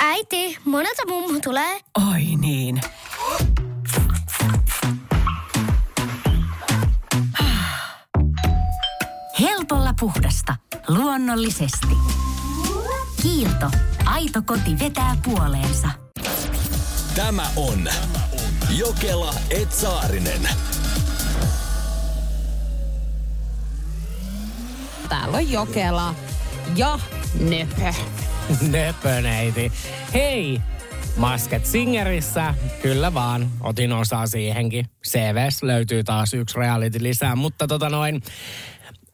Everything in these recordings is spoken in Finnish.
Äiti, monelta mummu tulee? Oi niin. Helpolla puhdasta. Luonnollisesti. Kiilto. Aito koti vetää puoleensa. Tämä on Jokela Etsaarinen. Täällä on Jokela ja Nöpö. Nöpöneiti. Hei! Masket Singerissä, kyllä vaan, otin osaa siihenkin. CVS löytyy taas yksi reality lisää, mutta tota noin,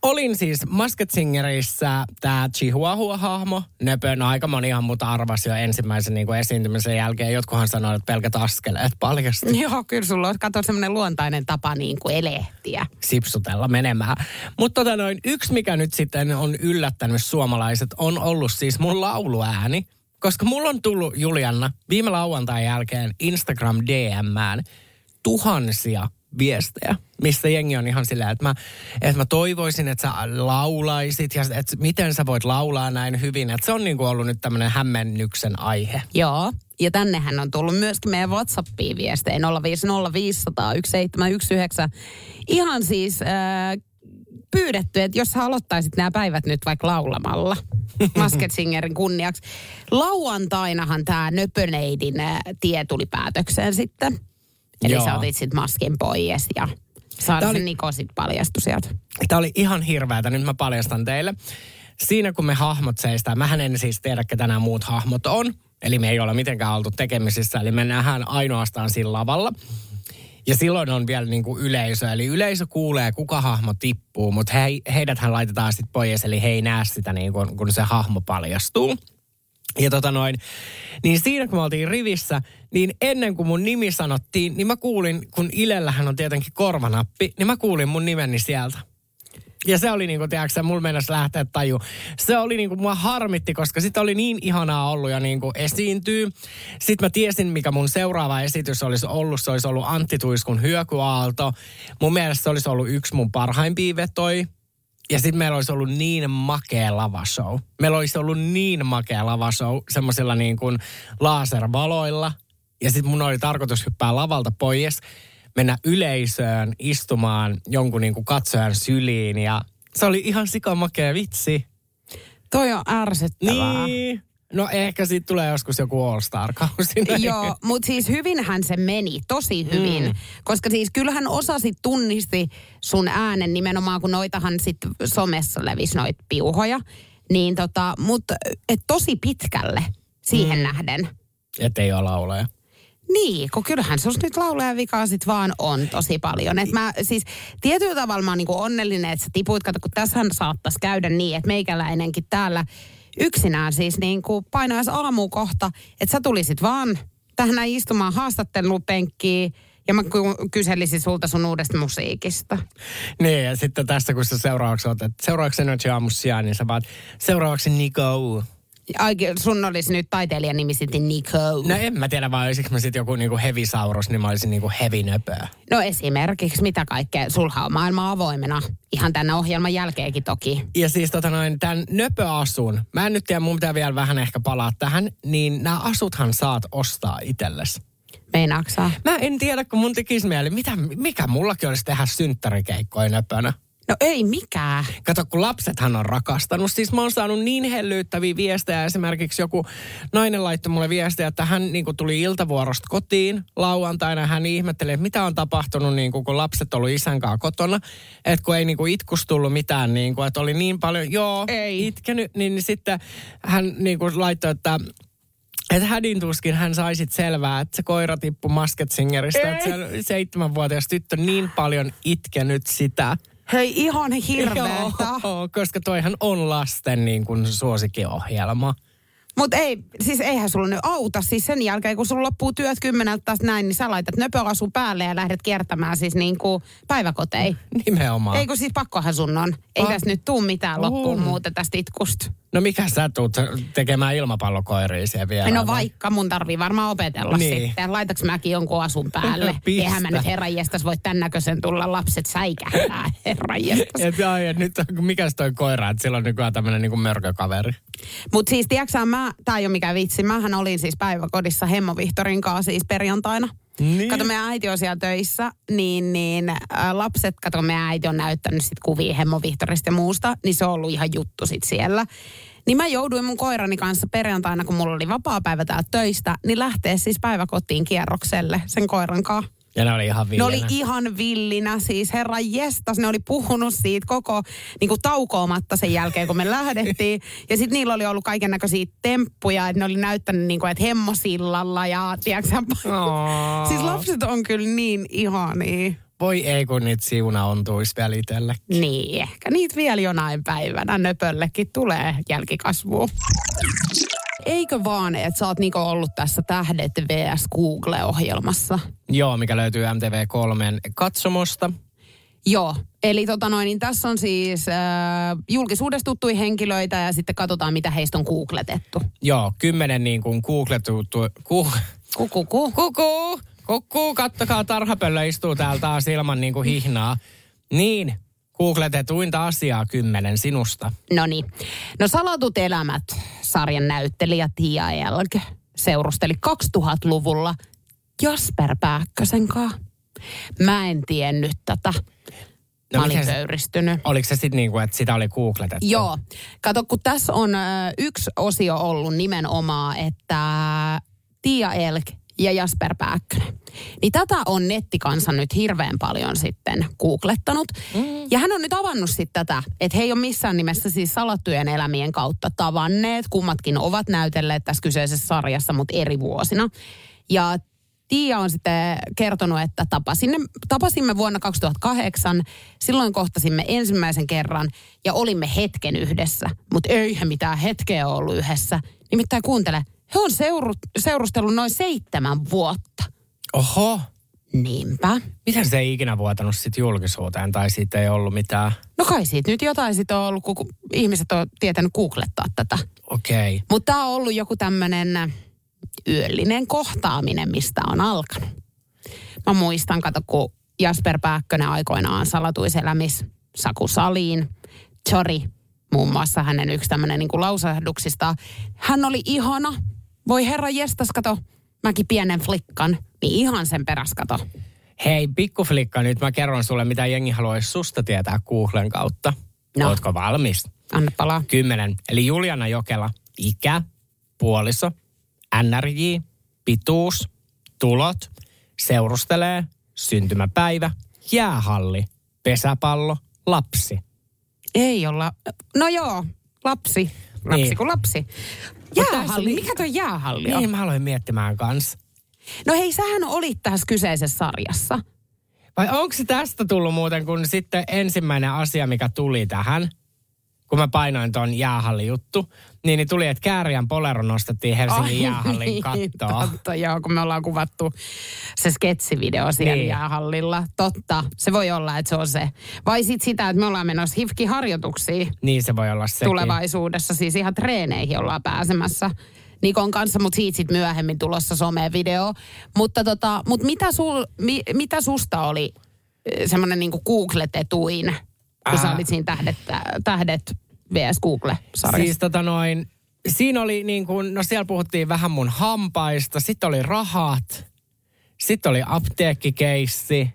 olin siis Masked Singerissä tämä Chihuahua-hahmo. Nöpön aika monihan mut arvasi jo ensimmäisen niin esiintymisen jälkeen. Jotkuhan sanoivat, että pelkät askeleet paljasti. Joo, kyllä sulla on kato semmoinen luontainen tapa niin kuin elehtiä. Sipsutella menemään. Mutta tota noin, yksi mikä nyt sitten on yllättänyt suomalaiset on ollut siis mun lauluääni. Koska mulla on tullut Julianna viime lauantain jälkeen Instagram DMään tuhansia viestejä, missä jengi on ihan silleen, että mä, että mä toivoisin, että sä laulaisit ja että miten sä voit laulaa näin hyvin. Että se on niinku ollut nyt tämmöinen hämmennyksen aihe. Joo, ja tännehän on tullut myöskin meidän WhatsAppiin viestejä 050501719. Ihan siis äh, pyydetty, että jos sä aloittaisit nämä päivät nyt vaikka laulamalla Masked Singerin kunniaksi. Lauantainahan tämä Nöpöneidin äh, tie tuli päätökseen sitten. Eli Joo. sä otit sit maskin pois ja Saada oli- se Niko sit paljastui sieltä. Tämä oli ihan hirveätä, nyt mä paljastan teille. Siinä kun me hahmot seistään, mähän en siis tiedä ketä nämä muut hahmot on. Eli me ei ole mitenkään oltu tekemisissä, eli me nähdään ainoastaan sillä lavalla. Ja silloin on vielä niin kuin yleisö, eli yleisö kuulee, kuka hahmo tippuu, mutta he, heidäthän laitetaan sitten pois, eli he ei näe sitä niin kuin, kun se hahmo paljastuu. Ja tota noin, niin siinä kun me oltiin rivissä, niin ennen kuin mun nimi sanottiin, niin mä kuulin, kun Ilellähän on tietenkin korvanappi, niin mä kuulin mun nimeni sieltä. Ja se oli niinku, tiedätkö mulla mennessä lähteä taju. Se oli niinku, mua harmitti, koska sitä oli niin ihanaa ollut ja niinku esiintyy. Sitten mä tiesin, mikä mun seuraava esitys olisi ollut. Se olisi ollut Antti Tuiskun Hyökyaalto. Mun mielestä se olisi ollut yksi mun parhaimpia vetoi. Ja sitten meillä olisi ollut niin makea lavashow. Meillä olisi ollut niin makea lavashow semmoisilla niin kuin laservaloilla. Ja sitten mun oli tarkoitus hyppää lavalta pois, mennä yleisöön istumaan jonkun niin kuin katsojan syliin. Ja se oli ihan sikamakea vitsi. Toi on ärsyttävää. Niin. No ehkä siitä tulee joskus joku All Star-kausi. Joo, mutta siis hyvinhän se meni, tosi hyvin. Mm. Koska siis kyllähän osa sit tunnisti sun äänen nimenomaan, kun noitahan sit somessa levisi noit piuhoja. Niin tota, mutta et tosi pitkälle siihen mm. nähden. Että ei ole laulaja. Niin, kun kyllähän sus nyt laulajan vikaa sit vaan on tosi paljon. Et mä siis tietyllä tavalla mä oon niinku onnellinen, että sä tipuit, kato, kun tässähän saattaisi käydä niin, että meikäläinenkin täällä yksinään siis niinku painaisi aamu kohta, että sä tulisit vaan tähän istumaan haastattelupenkkiin ja mä ky- kyselisin sulta sun uudesta musiikista. Niin, ja sitten tässä kun sä seuraavaksi että seuraavaksi Energy aamussa niin sä vaat seuraavaksi Nico. Ai, sun olisi nyt taiteilijan nimi sitten Nico. No en mä tiedä, vai olisiko mä sitten joku niinku hevisaurus, niin mä olisin niinku hevinöpöä. No esimerkiksi mitä kaikkea. Sulha on maailma avoimena. Ihan tänne ohjelman jälkeenkin toki. Ja siis tota noin, tämän nöpöasun, mä en nyt tiedä, mun pitää vielä vähän ehkä palaa tähän, niin nämä asuthan saat ostaa itsellesi. Meinaaksaa? Mä en tiedä, kun mun tekisi mieli, mitä, mikä mullakin olisi tehdä synttärikeikkoja nöpönä. No ei mikään. Kato, kun lapsethan on rakastanut. Siis mä oon saanut niin hellyyttäviä viestejä. Esimerkiksi joku nainen laittoi mulle viestiä, että hän niin kuin, tuli iltavuorosta kotiin lauantaina. Hän ihmetteli, että mitä on tapahtunut, niin kuin, kun lapset ollut isän kanssa kotona. Että kun ei niin kuin, itkus tullut mitään, niin kuin, että oli niin paljon, joo, Ei. itkenyt. Niin, niin sitten hän niin kuin, laittoi, että että hädin tuskin hän sai sit selvää, että se koira tippui Masked Singeristä. Että se seitsemänvuotias tyttö niin paljon itkenyt sitä. Hei, ihan hirveetä. Joo, koska toihan on lasten niin kuin suosikkiohjelma. Mutta ei, siis eihän sulla nyt auta. Siis sen jälkeen, kun sulla loppuu työt kymmeneltä taas näin, niin sä laitat nöpöasun päälle ja lähdet kiertämään siis niin kuin päiväkotei. Nimenomaan. Eikö siis pakkohan sun on? Ei Pa- tässä nyt tuu mitään loppuun On. muuta tästä itkusta. No mikä sä tuut tekemään ilmapallokoiria siellä vielä? No vai? vaikka mun tarvii varmaan opetella Niin. sitten. Laitaks mäkin jonkun asun päälle? Pistä. Eihän mä nyt herranjestas voi tän näköisen tulla lapset säikähtää herranjestas. Et, ai, et nyt on, mikäs toi koira, että sillä on nykyään tämmönen niinku mörkökaveri. Mutta siis tiedätkö mä, tää ei ole mikään vitsi, mähän olin siis päiväkodissa Hemmo Vihtorin kanssa siis perjantaina. Niin. Kato, meidän äiti on siellä töissä, niin, niin ä, lapset, kato, meidän äiti on näyttänyt sit kuvia Hemmo Vihtorista ja muusta, niin se on ollut ihan juttu sit siellä. Niin mä jouduin mun koirani kanssa perjantaina, kun mulla oli vapaa päivä täältä töistä, niin lähteä siis päiväkotiin kierrokselle sen koiran kanssa. Ja ne oli ihan Ne villinä. oli ihan villinä, siis herra jestas, ne oli puhunut siitä koko niin kuin taukoomatta sen jälkeen, kun me lähdettiin. Ja sitten niillä oli ollut kaiken näköisiä temppuja, että ne oli näyttänyt, niin kuin, että hemmosillalla ja tiedätkö, Aa. Siis lapset on kyllä niin ihania. Voi ei, kun niitä siuna ontuisi vielä itselle. Niin, ehkä niitä vielä jonain päivänä nöpöllekin tulee jälkikasvua. Eikö vaan, että sä oot niinku ollut tässä Tähdet vs. Google-ohjelmassa? Joo, mikä löytyy MTV3 katsomosta. Joo, eli tota noin, niin tässä on siis äh, julkisuudessa tuttuja henkilöitä ja sitten katsotaan, mitä heistä on googletettu. Joo, kymmenen niin kuin googletuttu... Ku, Kukuku. kuku, kuku, kattokaa, tarhapöllö istuu täällä taas ilman niin kuin hihnaa. Niin, googletetuinta asiaa kymmenen sinusta. No niin. No Salatut elämät, sarjan näyttelijä Tia Elg seurusteli 2000-luvulla Jasper Pääkkösen kanssa. Mä en tiennyt tätä. Mä No olin miten se- pöyristynyt. Oliko se sitten niin kuin, että sitä oli googletettu? Joo. Kato, kun tässä on yksi osio ollut nimenomaan, että Tia Elk ja Jasper Pääkkönen. Niin tätä on nettikansa nyt hirveän paljon sitten googlettanut. Mm. Ja hän on nyt avannut sitten tätä, että he ei ole missään nimessä siis salattujen elämien kautta tavanneet. Kummatkin ovat näytelleet tässä kyseisessä sarjassa, mutta eri vuosina. Ja Tiia on sitten kertonut, että tapasimme, tapasimme vuonna 2008. Silloin kohtasimme ensimmäisen kerran ja olimme hetken yhdessä. Mutta eihän mitään hetkeä ollut yhdessä. Nimittäin kuuntele, he on seuru, seurustellut noin seitsemän vuotta. Oho, Niinpä. miten se ei ikinä vuotanut sitten julkisuuteen tai siitä ei ollut mitään? No kai siitä nyt jotain sitten on ollut, kun ihmiset on tietänyt googlettaa tätä. Okei. Okay. Mutta tämä on ollut joku tämmöinen yöllinen kohtaaminen, mistä on alkanut. Mä muistan, kato, kun Jasper Pääkkönen aikoinaan salatuiselämis Saku Saliin, Chori, muun muassa hänen yksi tämmöinen niin lausahduksista. Hän oli ihana. Voi herra jestas, kato, mäkin pienen flikkan, niin ihan sen peräs kato. Hei, pikkuflikka, nyt mä kerron sulle, mitä jengi haluaisi susta tietää Googlen kautta. No. Ootko valmis? Anna palaa. Kymmenen. Eli Juliana Jokela, ikä, puoliso, NRJ, pituus, tulot, seurustelee, syntymäpäivä, jäähalli, pesäpallo, lapsi. Ei olla. No joo, lapsi. Lapsi Niin. kuin lapsi. Jäähalli. Mikä tuo jäähalli on? Niin mä aloin miettimään kanssa. No hei, sähän olit tässä kyseisessä sarjassa. Vai onko se tästä tullut muuten, kun sitten ensimmäinen asia, mikä tuli tähän, kun mä painoin ton jäähallijuttu, niin, niin tuli, että Kääriän Polero nostettiin Helsingin jäähallin kattoa. niin, Totta, joo, kun me ollaan kuvattu se sketsivideo siellä Niin. jäähallilla. Totta, se voi olla, että se on se. Vai sit sitä, että me ollaan menossa hifki-harjoituksiin Niin se voi olla sekin. tulevaisuudessa. Siis ihan treeneihin ollaan pääsemässä. Nikon kanssa, mutta siitä sit myöhemmin tulossa some-video. Mutta tota, mut mitä, sul, mi, mitä susta oli semmoinen niinku googletetuin, kun sä Ää. olit siinä tähdet, tähdet vs. Google-sarjassa? Siis tota noin, siinä oli niin kuin, no siellä puhuttiin vähän mun hampaista, sitten oli rahat, sitten oli apteekkikeissi,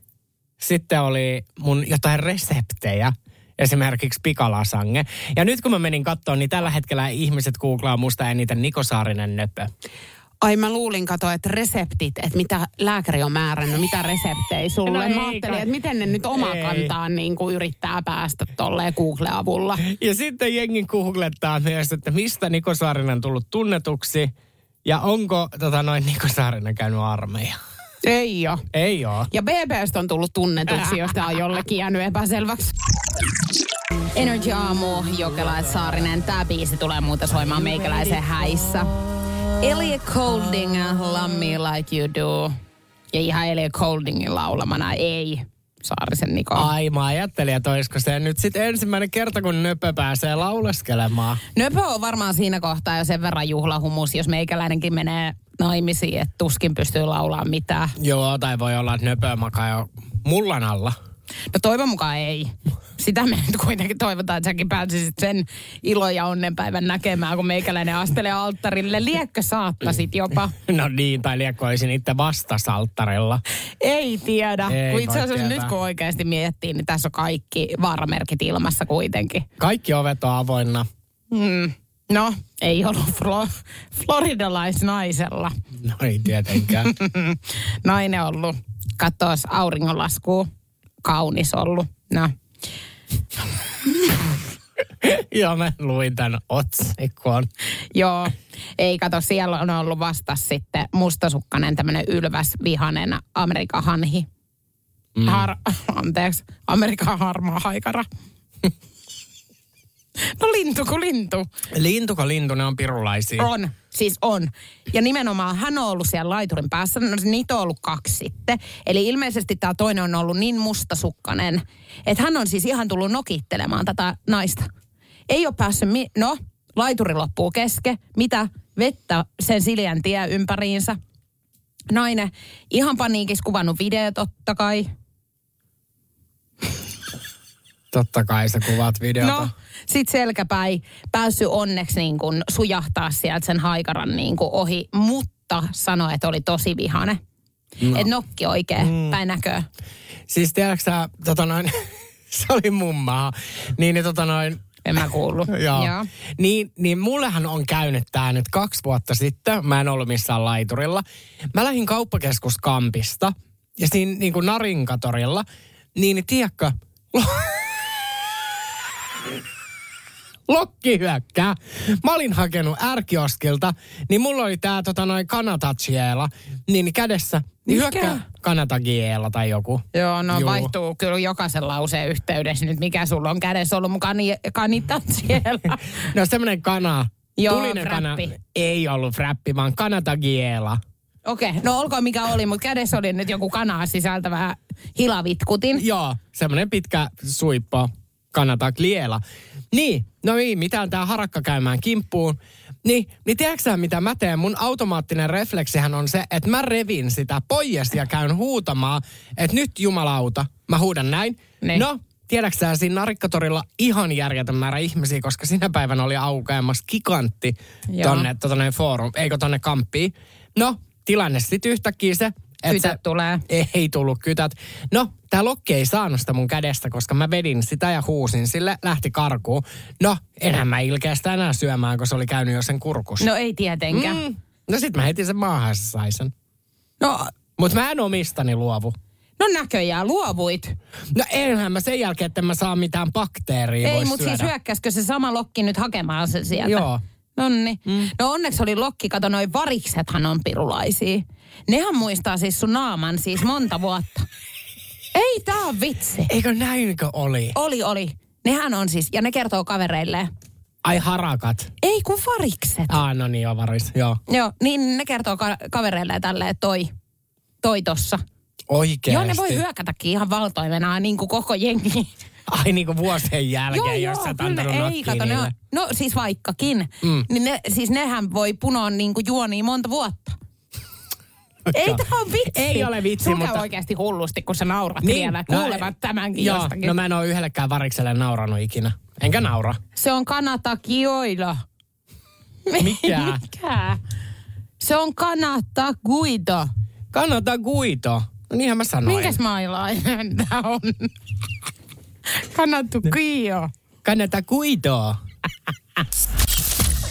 sitten oli mun jotain reseptejä, esimerkiksi pikalasange. Ja nyt kun mä menin katsomaan, niin tällä hetkellä ihmiset googlaa musta eniten Niko Saarinen nöpö. Ai mä luulin kato, että reseptit, että mitä lääkäri on määrännyt, mitä reseptejä sulle. No mä ajattelin, että miten ne nyt omakantaan niin kuin yrittää päästä tolleen Google-avulla. Ja sitten jengi googlettaa myös, että mistä Niko Saarinen on tullut tunnetuksi ja onko tota noin Niko Saarinen käynyt armeija. Ei oo. Ei oo. Ja BBstä on tullut tunnetuksi, jos tää on jollekin jäänyt epäselväksi. Energy Aamu, Jokela et Saarinen. Tää biisi tulee muuten soimaan meikäläisen häissä. Ellie Colding, Love Me Like You Do. Ja ihan Ellie Coldingin laulamana, ei Saarisen Niko. Ai mä ajattelin, että olisiko se nyt sitten ensimmäinen kerta, kun Nöpö pääsee lauleskelemaan. Nöpö on varmaan siinä kohtaa jo sen verran juhlahumus, jos meikäläinenkin menee naimisiin, että tuskin pystyy laulaa mitään. Joo, tai voi olla, että Nöpö makaa jo mullan alla. No toivon mukaan ei. Sitä me nyt kuitenkin toivotaan, että säkin pääsisit sen ilo- ja onnenpäivän näkemään, kun meikäläinen astelee alttarille. Liekkö saattasit jopa? No niin, tai liekko olisi niitä vastasalttarilla. Ei tiedä. Ei kun itse asiassa tietää. nyt kun oikeasti miettii, niin tässä on kaikki vaaramerkit ilmassa kuitenkin. Kaikki ovet on avoinna. Mm. No, ei ollut flo- floridalaisnaisella. No ei tietenkään. Nainen ollut. Katsoas auringonlaskua. Kaunis ollut. No. Joo, mä luin tämän otsikon. Joo, ei kato, siellä on ollut vasta sitten mustasukkainen tämmöinen ylväs vihanen Amerikan hanhi. Mm. Har, anteeksi, Amerikan harmaa haikara. no lintu kuin lintu. Lintuko lintu, ne on pirulaisia. On, siis on. Ja nimenomaan hän on ollut siellä laiturin päässä, no niitä on ollut kaksi sitten. Eli ilmeisesti tämä toinen on ollut niin mustasukkainen, että hän on siis ihan tullut nokittelemaan tätä naista. Ei ole päässyt, mi- no, laituri loppuu keske. Mitä? Vettä sen siljän tie ympäriinsä. Nainen ihan paniikissa kuvannut video totta kai. Totta kai sä kuvaat videota. No, sit selkäpäin päässyt onneksi niin kuin sujahtaa sieltä sen haikaran niin kuin ohi, mutta sanoi, että oli tosi vihane. No. Että nokki oikein, mm. päin näköä. Siis tiedätkö tota noin, se oli mummaa. Niin, tota noin, En mä kuullut. Joo. Joo. Niin, niin mullehan on käynyt tää nyt kaksi vuotta sitten. Mä en ollut missään laiturilla. Mä lähdin kauppakeskus Kampista ja siinä niin kuin Narinkatorilla. Niin, niin tiedätkö, Lokki hyökkää. Mä olin hakenut ärkioskilta, niin mulla oli tää tota noin kanatachiela, niin kädessä. Niin Mikä? hyökkää kanatagiela tai joku. Joo, no Juu. Vaihtuu kyllä jokaisen lauseen yhteydessä nyt, mikä sulla on kädessä ollut mukaan, niin kanitat siellä. No semmonen kana. Joo, Tulinen kana. frappi. Ei ollut frappi, vaan kanatagiela. Okei, okay. no olkoon mikä oli, mutta kädessä oli nyt joku kanaa sisältävä hilavitkutin. Joo, semmoinen pitkä suippo, kannata liela. Niin, no niin, mitään tää harakka käymään kimppuun. Niin, niin tiedätkö mitä mä teen? Mun automaattinen refleksihän on se, että mä revin sitä pois ja käyn huutamaan, että nyt jumalauta, mä huudan näin. Niin. No, tiedätkö sä, siinä Narikkatorilla ihan järjetön määrä ihmisiä, koska sinä päivänä oli aukeamassa gigantti Joo. tonne, tota noin forum, eikö tonne kamppiin. No, tilanne sitten yhtäkkiä se, että Kytät se- tulee. ei tullut kytät. No, tämä lokki ei saanut sitä mun kädestä, koska mä vedin sitä ja huusin sille, lähti karkuun. No, enhän mä ilkeä sitä enää syömään, kun se oli käynyt jo sen kurkus. No ei tietenkään. Mm. no sit mä heti sen maahan ja se sai sen. No, Mut mä en omistani luovu. no näköjään luovuit. No enhän mä sen jälkeen, että mä saa mitään bakteeria Ei, mutta siis hyökkäskö se sama lokki nyt hakemaan sen sieltä? Joo. Nonni. Mm. No onneksi oli lokki, kato noi variksethan on pirulaisia. Nehän muistaa siis sun naaman siis monta vuotta. Ei tää on vitsi. Eikö näinkö oli? Oli, oli. Nehän on siis, ja ne kertoo kavereille. Ai harakat. Ei kun varikset. Ah, no niin, joo, varis. Joo. Joo, niin ne kertoo ka- kavereille tälleen, toi, toi tossa. Oikeesti. Joo, ne voi hyökätäkin ihan valtoimenaan niin kuin koko jengi. Ai niinku vuosien jälkeen, joo, jos joo, sä et kyllä antanut ne, ei, kato, ne on, no siis vaikkakin. Mm. Niin ne, siis nehän voi punoa niin kuin juonia monta vuotta. Ei tämä on vitsi. Ei ole vitsi, Sulla mutta- oikeasti hullusti, kun sä naurat niin, vielä. Kuulevat tämänkin joo, jostakin. No mä en ole yhdellekään varikselle nauranut ikinä. Enkä naura. Se on kanatakijoilla. Mikä? Mikä? Se on kanataguido. Kannata guito. No niinhän mä sanoin. Minkäs mailainen tää on? Kanatakijo. Kannata guitoa.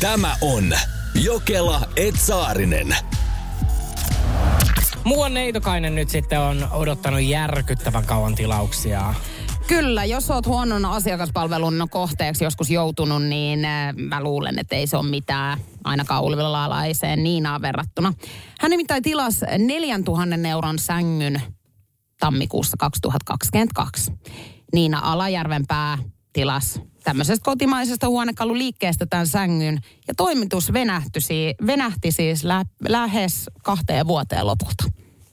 Tämä on Jokela Etsaarinen. Muuan neitokainen nyt sitten on odottanut järkyttävän kauan tilauksia. Kyllä, jos oot huonon asiakaspalvelun kohteeksi joskus joutunut, niin äh, mä luulen, että ei se ole mitään ainakaan ulvilalaiseen Niinaan verrattuna. Hän nimittäin tilasi 4000 euron sängyn tammikuussa 2022. Niina Alajärvenpää tilas tämmöisestä kotimaisesta huonekaluliikkeestä tämän sängyn. Ja toimitus venähti, venähti siis lä- lähes kahteen vuoteen lopulta.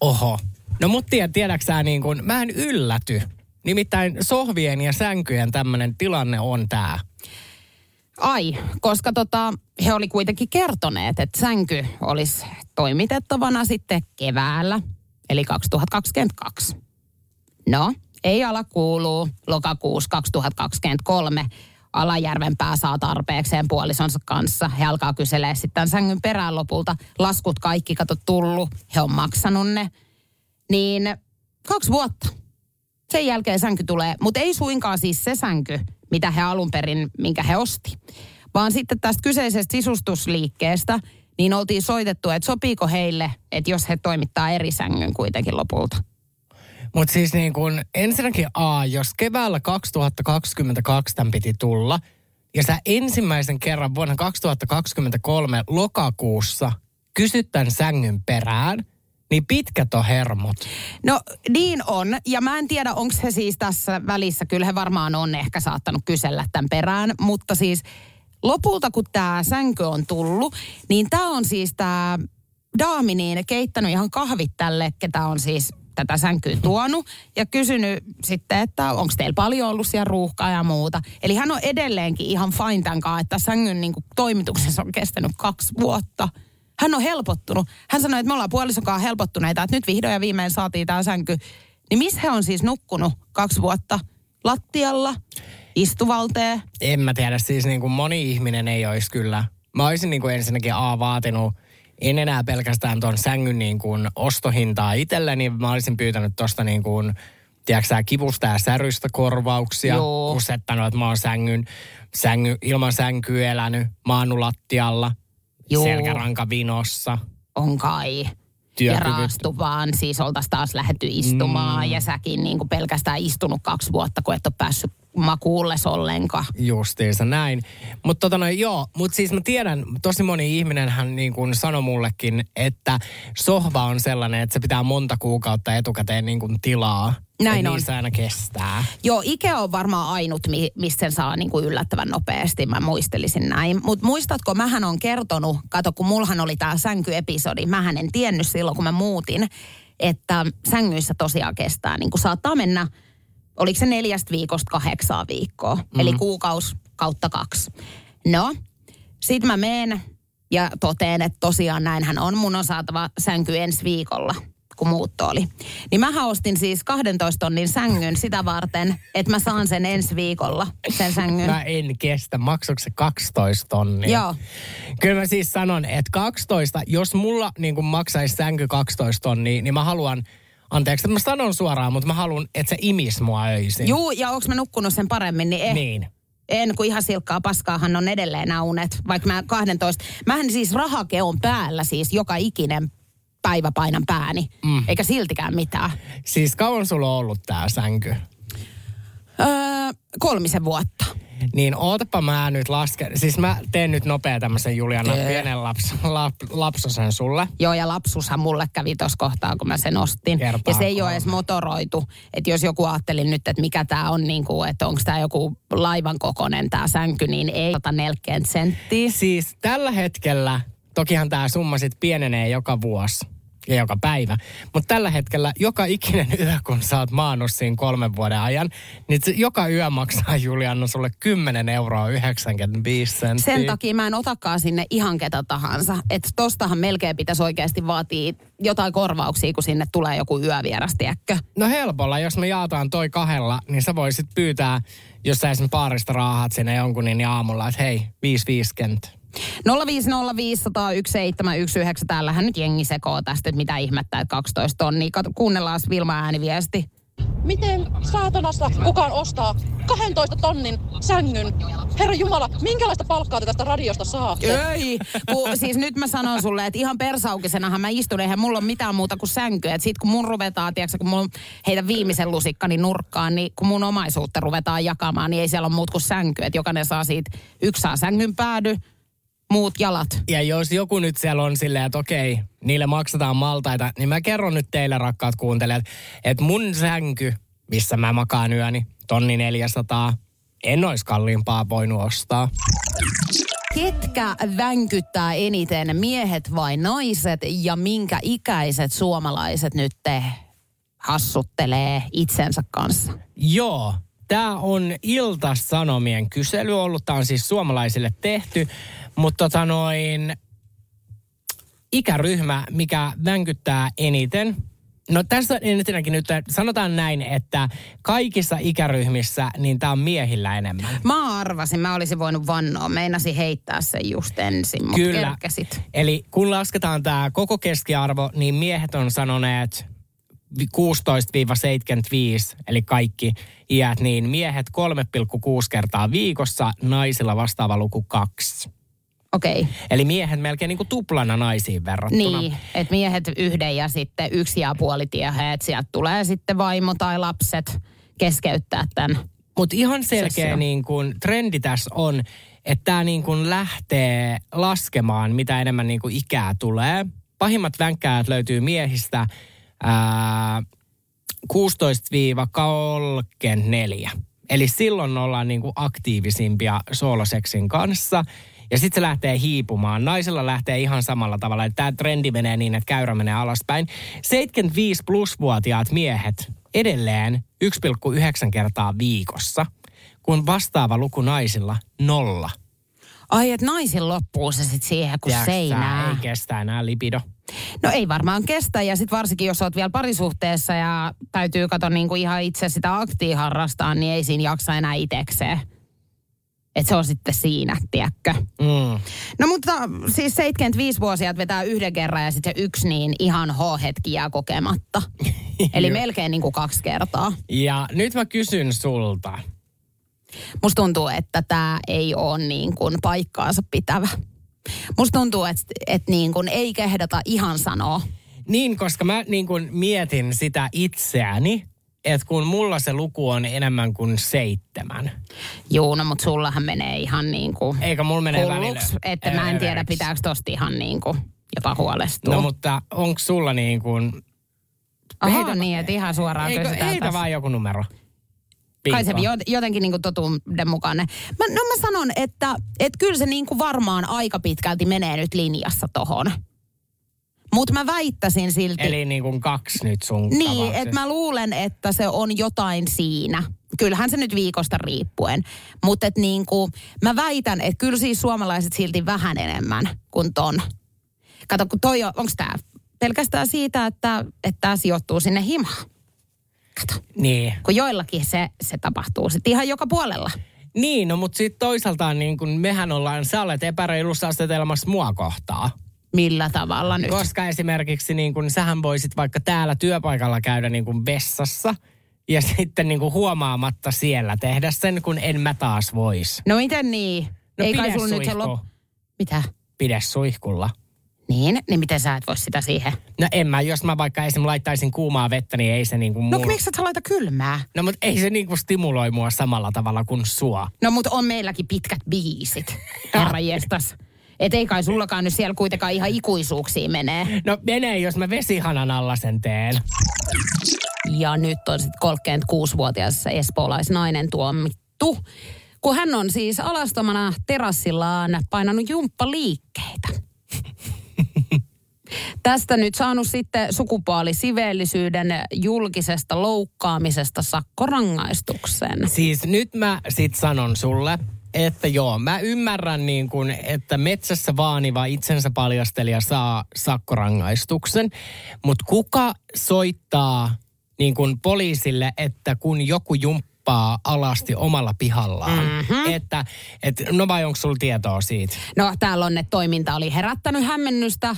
Oho. No mut tiedät, tiedätkö sä niin kuin, mä en ylläty. Nimittäin sohvien ja sänkyjen tämmöinen tilanne on tää. Ai, koska tota, he oli kuitenkin kertoneet, että sänky olisi toimitettavana sitten keväällä, eli 2022. No, ei ala kuuluu lokakuussa 2023. Alajärvenpää saa tarpeekseen puolisonsa kanssa. He alkaa kyselee sitten sängyn perään lopulta. Laskut kaikki, kato tullut. He on maksanut ne. Niin kaksi vuotta. Sen jälkeen sänky tulee, mutta ei suinkaan siis se sänky, mitä he alun perin, minkä he osti. Vaan sitten tästä kyseisestä sisustusliikkeestä, niin oltiin soitettu, että sopiiko heille, että jos he toimittaa eri sängyn kuitenkin lopulta. Mutta siis niin kun, ensinnäkin A, jos keväällä 2022 tämän piti tulla, ja sä ensimmäisen kerran vuonna 2023 lokakuussa kysyt tämän sängyn perään, niin pitkät on hermot. No niin on, ja mä en tiedä, onko se siis tässä välissä, kyllä he varmaan on ehkä saattanut kysellä tämän perään, mutta siis lopulta kun tämä sänky on tullut, niin tämä on siis tämä daami niin keittänyt ihan kahvit tälle, ketä on siis tätä sänkyä tuonut ja kysynyt sitten, että onko teillä paljon ollut siellä ruuhkaa ja muuta. Eli hän on edelleenkin ihan fine tämän että sängyn niin kuin, toimituksessa on kestänyt kaksi vuotta. Hän on helpottunut. Hän sanoi, että me ollaan puolisokaan helpottuneita, että nyt vihdoin ja viimein saatiin tämä sänky. Niin missä he on siis nukkunut kaksi vuotta? Lattialla? Istuvalteen? En mä tiedä, siis niin kuin moni ihminen ei olisi kyllä. Mä olisin niin kuin ensinnäkin A vaatinut, en enää pelkästään tuon sängyn niin kuin ostohintaa itselleni, mä olisin pyytänyt tuosta niin kuin, tiedätkö kivusta ja särystä korvauksia, Joo. kusettanut, että mä oon sängyn, sängy, ilman sänkyä elänyt, maanulattialla, Joo. selkäranka vinossa. On kai. Ja Työkyvyt- raastu vaan, siis oltaisiin taas lähdetty istumaan mm. ja säkin niin kuin pelkästään istunut kaksi vuotta, kun et ole päässyt makuulles ollenkaan. Justiinsa näin. Mutta tota noin, joo, mutta siis mä tiedän, tosi moni ihminen hän niin kuin sanoi mullekin, että sohva on sellainen, että se pitää monta kuukautta etukäteen niin kuin tilaa. Näin on. Niissä aina kestää. Joo, Ikea on varmaan ainut, mi- mistä sen saa niin kuin yllättävän nopeasti. Mä muistelisin näin. Mutta muistatko, mähän on kertonut, kato kun mullahan oli tämä sänkyepisodi, mähän en tiennyt silloin, kun mä muutin, että sängyissä tosiaan kestää, niin kuin saattaa mennä, oliko se neljästä viikosta kahdeksaa viikkoa, mm. eli kuukaus kautta kaksi. No, sit mä meen ja toteen, että tosiaan näinhän on, mun on saatava sänky ensi viikolla kun muutto oli. Niin mä ostin siis 12 tonnin sängyn sitä varten, että mä saan sen ensi viikolla, sen sängyn. Mä en kestä. Maksoiko se 12 tonnia? Joo. Kyllä mä siis sanon, että 12, jos mulla niin maksaisi sänky 12 tonnia, niin mä haluan, anteeksi, että mä sanon suoraan, mutta mä haluan, että se imis mua öisin. Juu, ja onko mä nukkunut sen paremmin, niin eh. Niin. En, kun ihan silkkaa paskaahan on edelleen nämä unet, vaikka mä 12. Mähän siis rahake on päällä siis joka ikinen päivä painan pääni, mm. eikä siltikään mitään. Siis kauan sulla on ollut tää sänky? Öö, kolmisen vuotta. Niin ootapa mä nyt lasken. Siis mä teen nyt nopea tämmöisen Juliana Tee. pienen laps, lap, lapsosen sulle. Joo, ja lapsushan mulle kävi tuossa kohtaa, kun mä sen ostin. Kertaa ja se ei ole edes motoroitu. Että jos joku ajatteli nyt, että mikä tämä on, niin kuin, että onko tämä joku laivan kokonen tämä sänky, niin ei 140 senttiä. Siis tällä hetkellä, tokihan tämä summa sit pienenee joka vuosi ja joka päivä. Mutta tällä hetkellä joka ikinen yö, kun sä oot maannut siinä kolmen vuoden ajan, niin se joka yö maksaa Julianna sulle 10 euroa 95 senttiä. Sen takia mä en otakaan sinne ihan ketä tahansa. Että tostahan melkein pitäisi oikeasti vaatia jotain korvauksia, kun sinne tulee joku yövieras, tiedätkö? No helpolla, jos me jaataan toi kahdella, niin sä voisit pyytää, jos sä esimerkiksi baarista raahat sinne jonkun, niin aamulla, että hei, 550. 050501719. Täällähän nyt jengi sekoo tästä, että mitä ihmettä, että 12 tonnia. Kuunnellaan Vilma ääniviesti. Miten saatanassa kukaan ostaa 12 tonnin sängyn? Herra Jumala, minkälaista palkkaa te tästä radiosta saatte? Ei, kun, siis nyt mä sanon sulle, että ihan persaukisenahan mä istun, eihän mulla ole mitään muuta kuin sänkyä. Et sit kun mun ruvetaan, tiedätkö, kun mun heitä viimeisen lusikkani nurkkaan, niin kun mun omaisuutta ruvetaan jakamaan, niin ei siellä ole muut kuin sänky. Että jokainen saa siitä, yksi saa sängyn päädy, muut jalat. Ja jos joku nyt siellä on silleen, että okei, niille maksetaan maltaita, niin mä kerron nyt teille rakkaat kuuntelijat, että mun sänky, missä mä makaan yöni, tonni 400, en olisi kalliimpaa voinut ostaa. Ketkä vänkyttää eniten, miehet vai naiset, ja minkä ikäiset suomalaiset nyt te hassuttelee itsensä kanssa? Joo, tämä on Ilta-Sanomien kysely ollut. Tämä on siis suomalaisille tehty, mutta tota noin, ikäryhmä, mikä vänkyttää eniten. No tässä ensinnäkin nyt sanotaan näin, että kaikissa ikäryhmissä niin tämä on miehillä enemmän. Mä arvasin, mä olisin voinut vannoa. Meinasin heittää sen just ensin, mutta Kyllä. kerkesit. Eli kun lasketaan tämä koko keskiarvo, niin miehet on sanoneet vi- 16-75, eli kaikki iät, niin miehet 3,6 kertaa viikossa, naisilla vastaava luku 2. Okei. Okay. Eli miehet melkein niin kuin tuplana naisiin verrattuna. Niin, että miehet yhden ja sitten yksi ja puoli tiehä, että sieltä tulee sitten vaimo tai lapset keskeyttää tämän. Mutta ihan selkeä Sessio. niin kun, trendi tässä on, että tämä niin kun lähtee laskemaan, mitä enemmän niin kun ikää tulee. Pahimmat vänkkäät löytyy miehistä ää, 16-34. Eli silloin ollaan niin kuin aktiivisimpia sooloseksin kanssa. Ja sitten se lähtee hiipumaan. Naisilla lähtee ihan samalla tavalla. Tämä trendi menee niin, että käyrä menee alaspäin. 75 plus-vuotiaat miehet edelleen 1,9 kertaa viikossa, kun vastaava luku naisilla nolla. Ai, että naisin loppuu se sitten siihen kuin Tiedätkö seinää. Ei kestä enää libido. No ei varmaan kestä ja sitten varsinkin jos oot vielä parisuhteessa ja täytyy katsoa niinku ihan itse sitä aktia harrastaa, niin ei siinä jaksa enää itekseen. Että se on sitten siinä, tiedätkö? Mm. No mutta siis 75-vuotiaat vetää yhden kerran ja sitten se yksi niin ihan H-hetki jää kokematta. Eli melkein niin kuin kaksi kertaa. Ja nyt mä kysyn sulta. Musta tuntuu, että tämä ei ole niin kuin paikkaansa pitävä. Musta tuntuu, että, että niin kuin ei kehdata ihan sanoa. Niin, koska mä niin kun mietin sitä itseäni, että kun mulla se luku on enemmän kuin seitsemän. Juu, no mutta sullahan menee ihan niin kuin Eikä mulla menee hulluksi, että mä en tiedä pitääkö tosta ihan niin kuin jopa huolestua. No mutta onko sulla niin kuin... Aha, niin, että ihan suoraan Eikö, kysytään heitä tässä. vaan joku numero. Kai se jotenkin niin kuin totuuden mukainen. Mä, no mä sanon, että, että kyllä se niin kuin varmaan aika pitkälti menee nyt linjassa tohon. Mutta mä väittäisin silti. Eli niin kuin kaksi nyt sun Niin, että mä luulen, että se on jotain siinä. Kyllähän se nyt viikosta riippuen. Mutta et niinku, mä väitän, että kyllä siis suomalaiset silti vähän enemmän kuin ton. Kato, kun toi on, onks tää pelkästään siitä, että, että tää sijoittuu sinne himaan. Kato, Niin. kun joillakin se, se tapahtuu sitten ihan joka puolella. Niin, no mutta sitten toisaalta niin kuin mehän ollaan, sä olet epäreilussa asetelmassa mua kohtaa. Millä tavalla nyt? Koska esimerkiksi niin kuin, sähän voisit vaikka täällä työpaikalla käydä niin kuin vessassa ja sitten niin kuin huomaamatta siellä tehdä sen, kun en mä taas vois. No miten niin? No Ei kai pidä sulla nyt se lop... Mitä? Pide suihkulla. Niin, niin miten sä et voi sitä siihen? No en mä, jos mä vaikka esim. laittaisin kuumaa vettä, niin ei se niin kuin No mul... miksi et sä laita kylmää? No mutta ei se niin kuin stimuloi mua samalla tavalla kuin sua. No mutta on meilläkin pitkät biisit, herra jestas. Et ei kai sullakaan nyt siellä kuitenkaan ihan ikuisuuksiin menee. No menee, jos mä vesihanan alla sen teen. Ja nyt on sitten 36-vuotias espoolaisnainen tuomittu, kun hän on siis alastomana terassillaan painanut jumppaliikkeitä. Tästä nyt saanut sitten sukupuolisiveellisyyden julkisesta loukkaamisesta sakkorangaistuksen. Siis nyt mä sit sanon sulle, että joo, mä ymmärrän niin kuin, että metsässä vaaniva itsensä paljastelija saa sakkorangaistuksen, mutta kuka soittaa niin kuin poliisille, että kun joku jumppaa alasti omalla pihallaan, mm-hmm. että, että no vai onko sulla tietoa siitä? No täällä on, että toiminta oli herättänyt hämmennystä ö,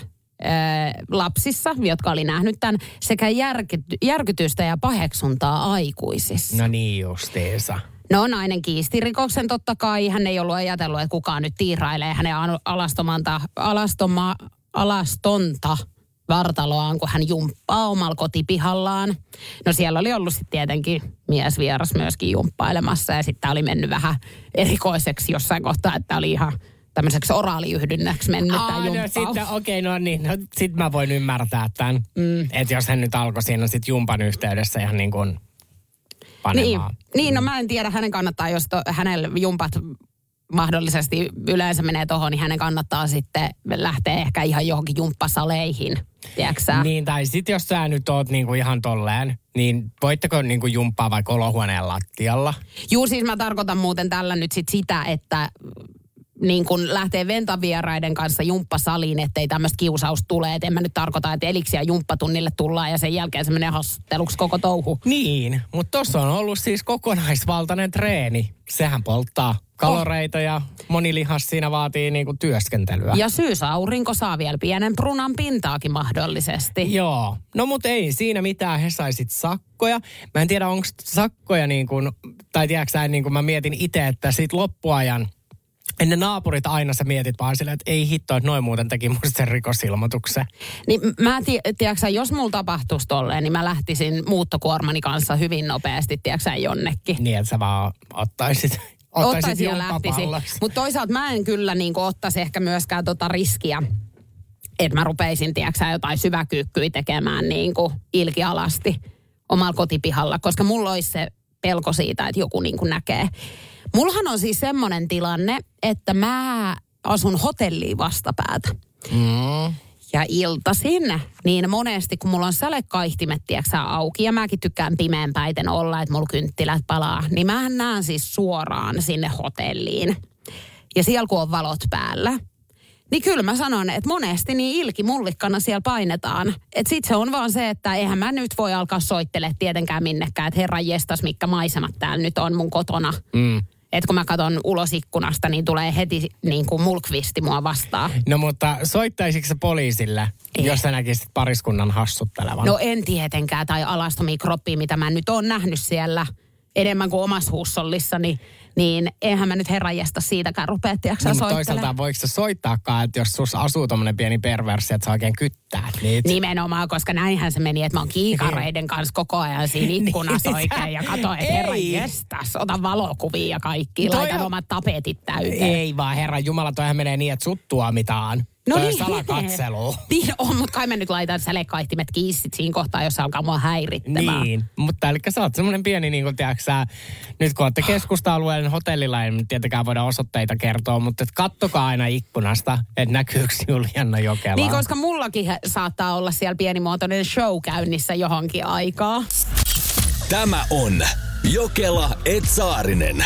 lapsissa, jotka oli nähnyt tämän, sekä järky- järkytystä ja paheksuntaa aikuisissa. No niin justiinsa. No nainen kiisti rikoksen totta kai. Hän ei ollut ajatellut, että kukaan nyt tiirailee hänen alastomanta, alastoma, alastonta vartaloaan, kun hän jumppaa omalla kotipihallaan. No siellä oli ollut sitten tietenkin mies vieras myöskin jumppailemassa ja sitten oli mennyt vähän erikoiseksi jossain kohtaa, että oli ihan tämmöiseksi oraaliyhdynnäksi mennyt tämä no jumppaus. sitten, okei, okay, no niin, no sit mä voin ymmärtää tämän. Mm. Että jos hän nyt alkoi siinä sit jumpan yhteydessä ihan niin kuin panemaan. niin, no mä en tiedä, hänen kannattaa, jos to, hänellä jumpat mahdollisesti yleensä menee tohon, niin hänen kannattaa sitten lähteä ehkä ihan johonkin jumppasaleihin, tiedätkö? Niin, tai sitten jos sä nyt oot niinku ihan tolleen, niin voitteko niinku jumppaa vaikka olohuoneen lattialla? Juu, siis mä tarkoitan muuten tällä nyt sit sitä, että niin kun lähtee ventavieraiden kanssa jumppasaliin, ettei tämmöistä kiusausta tule. Et en mä nyt tarkoita, että eliksiä jumppatunnille tullaan ja sen jälkeen se menee hassutteluksi koko touhu. Niin, mutta tossa on ollut siis kokonaisvaltainen treeni. Sehän polttaa kaloreita ja moni lihas siinä vaatii niinku työskentelyä. Ja syysaurinko saa vielä pienen prunan pintaakin mahdollisesti. Joo. No mut ei siinä mitään, he saisit sakkoja. Mä en tiedä, onko sakkoja niin kuin, tai tiedätkö niin kuin mä mietin itse, että sit loppuajan, ennen naapurit aina sä mietit vaan silleen, että ei hitto, että noin muuten teki musta sen rikosilmoituksen. Niin mä, tie, tiedätkö, jos mulla tapahtuisi tolleen, niin mä lähtisin muuttokuormani kanssa hyvin nopeasti, tiedätkö, jonnekin. Niin, että sä vaan ottaisit, ottaisit Ottaisin ja lähtisin. Mutta toisaalta mä en kyllä niin ottaisi ehkä myöskään tota riskiä, että mä rupeisin, tiedätkö, jotain syväkyykkyä tekemään niin kuin ilkialasti omalla kotipihalla, koska mulla olisi se pelko siitä, että joku niin kuin näkee. Mullahan on siis semmoinen tilanne, että mä asun hotelliin vastapäätä. Mm. Ja iltasin, niin monesti kun mulla on sälekaihtimet, tiedätkö, auki, ja mäkin tykkään pimeän päiten olla, että mulla kynttilät palaa, niin mä näen siis suoraan sinne hotelliin. Ja siellä kun on valot päällä, niin kyllä mä sanon, että monesti niin ilki mullikkana siellä painetaan. Että sit se on vaan se, että eihän mä nyt voi alkaa soittele tietenkään minnekään, että herran jestas, mitkä maisemat täällä nyt on mun kotona. Mm. Että kun mä katson ulos ikkunasta, niin tulee heti niin kuin mulkvisti mua vastaan. No mutta soittaisitko sä poliisille, Ei. jos sä näkisit pariskunnan hassuttelevan? No en tietenkään, tai alastomia kroppia, mitä mä nyt oon nähnyt siellä enemmän kuin omassa huussollissani, niin eihän mä nyt herranjesta siitäkään rupea, tiedätkö No, no, toisaalta voiko sä soittaakaan, että jos sus asuu tommonen pieni perversi, että sä oikein kyttää niitä? Nimenomaan, koska näinhän se meni, että mä oon kiikareiden kanssa koko ajan siinä ikkunassa Niin, oikein ja katsoin, että herran Ei. jestas, otan valokuvia ja kaikki, Toi laitan on- omat tapetit täyteen. Ei vaan, herran Jumala, toihan menee niin, että sut tuomitaan. No niin. salakatselu. Niin on, mutta kai mä nyt laitan sälekaihtimet kiissit siinä kohtaa, jos alkaa mua häirittämään. Niin, mutta eli sä oot semmoinen pieni, niin kuin tiedätkö sä, nyt kun olette keskusta-alueen hotellilla, ei nyt tietenkään voida osoitteita kertoa, mutta et kattokaa aina ikkunasta, että näkyykö Julianna Jokela. Niin, koska mullakin saattaa olla siellä pienimuotoinen show käynnissä johonkin aikaa. Tämä on Jokela Etsaarinen.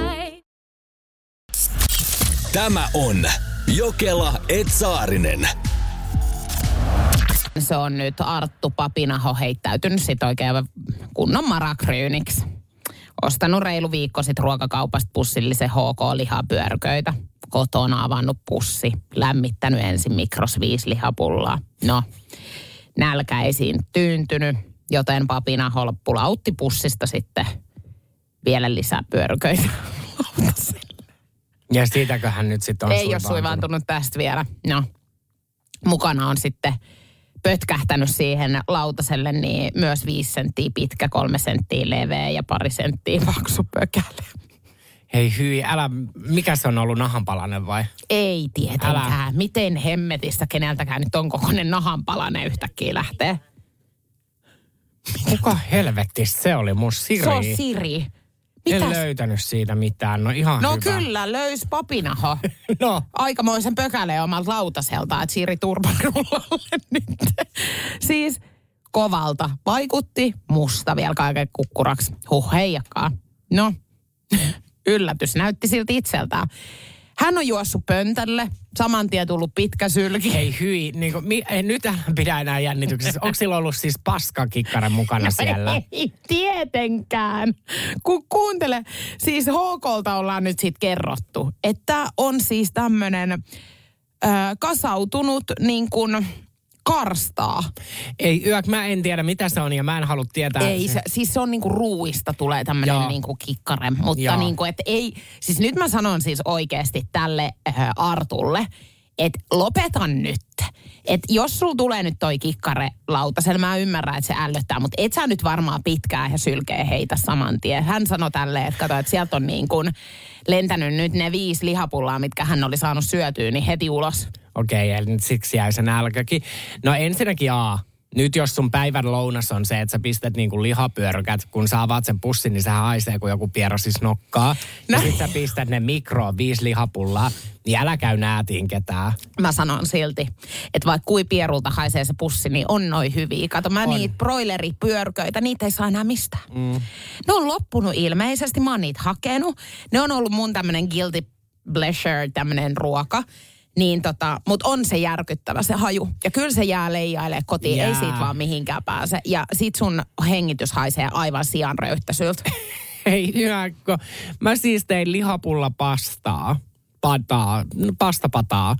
Tämä on Jokela Etsaarinen. Se on nyt Arttu Papinaho heittäytynyt sit oikein kunnon marakryyniksi. Ostanut reilu viikko sitten ruokakaupasta pussillisen HK-lihapyörköitä. Kotona avannut pussi, lämmittänyt ensin mikros viisi lihapullaa. No, nälkä ei siinä tyyntynyt, joten Papinaho pulautti pussista sitten vielä lisää pyörköitä. Ja siitäköhän nyt sitten on Ei ole suivaantunut. suivaantunut tästä vielä. No, mukana on sitten pötkähtänyt siihen lautaselle niin myös viisi senttiä pitkä, kolme senttiä leveä ja pari senttiä paksu pökäle. Hei hyi, älä, mikä se on ollut nahanpalanen vai? Ei tietenkään. Älä. Miten hemmetistä keneltäkään nyt on kokoinen nahanpalanen yhtäkkiä lähtee? Kuka helvetti se oli mun Siri? Se on Siri. En Mitäs? löytänyt siitä mitään. No ihan No hyvä. kyllä, löys papinaho. No. Aikamoisen pökäleen omalta lautaselta, että Siri Turpanullalle nyt. Siis kovalta vaikutti musta vielä kaiken kukkuraksi. Huh, heijakkaa. No, yllätys näytti silti itseltään. Hän on juossut pöntälle, saman tien tullut pitkä sylki. Hei hyi, niin kuin, mi, ei, nyt älä pidä enää jännityksessä. Onko sillä ollut siis paskakikkara mukana siellä? No Ei tietenkään. Kun kuuntele, siis HKlta ollaan nyt siitä kerrottu, että on siis tämmöinen kasautunut niin kuin karstaa. Ei, yök, mä en tiedä mitä se on ja mä en halua tietää. Ei, se, siis se on niinku ruuista tulee tämmöinen Joo. niinku kikkare, mutta niinku, että ei, siis nyt mä sanon siis oikeasti tälle äh, Artulle, että lopeta nyt. Että jos sulla tulee nyt toi kikkare lautasella, mä ymmärrän, että se ällöttää, mutta et sä nyt varmaan pitkään ja sylkeä heitä saman tien. Hän sanoi tälleen, että kato, että sieltä on niin kuin lentänyt nyt ne viisi lihapullaa, mitkä hän oli saanut syötyä, niin heti ulos. Okei, eli nyt siksi jäi se nälkäkin. No ensinnäkin A. Nyt jos sun päivän lounas on se, että sä pistät niinku lihapyörkät, kun sä avaat sen pussin, niin se haisee, kun joku pierro siis nokkaa. No. Ja sit sä pistät ne mikroon viisi lihapullaa, niin älä käy näätiin ketään. mä sanon silti, että vaikka kui pierulta haisee se pussi, niin on noin hyviä. Kato, mä On. niitä broileripyörköitä, niitä ei saa enää mistään. Mm. Ne on loppunut ilmeisesti, mä oon niitä hakenut. Ne on ollut mun tämmönen guilty pleasure, tämmönen ruoka. Niin tota, mutta on se järkyttävä se haju. Ja kyllä se jää leijailee kotiin, Jää. ei siitä vaan mihinkään pääse. Ja sit sun hengitys haisee aivan sian röyhtäisyltä. Hei Jaakko, mä siis tein lihapulla pastaa, pataa, no, pastapataa.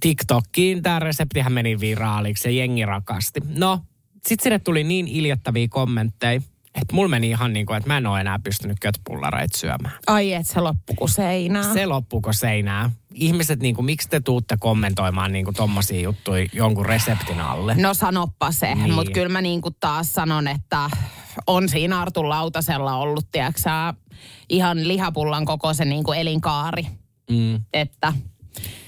TikTokkiin tämä reseptihän meni viraaliksi ja jengi rakasti. No, sit sinne tuli niin iljettäviä kommentteja, että mulla meni ihan niin kuin, että mä en ole enää pystynyt kötpullareita syömään. Ai et se loppu kuin seinää. Se loppuko seinää? Ihmiset, niin kuin, miksi te tuutte kommentoimaan niin kuin tommosia juttuja jonkun reseptin alle? No sanoppa se, Niin. niin. mutta kyllä mä niinku taas sanon, että on siinä Artun lautasella ollut, tiedätkö ihan lihapullan koko se niinku elinkaari. Mm. Että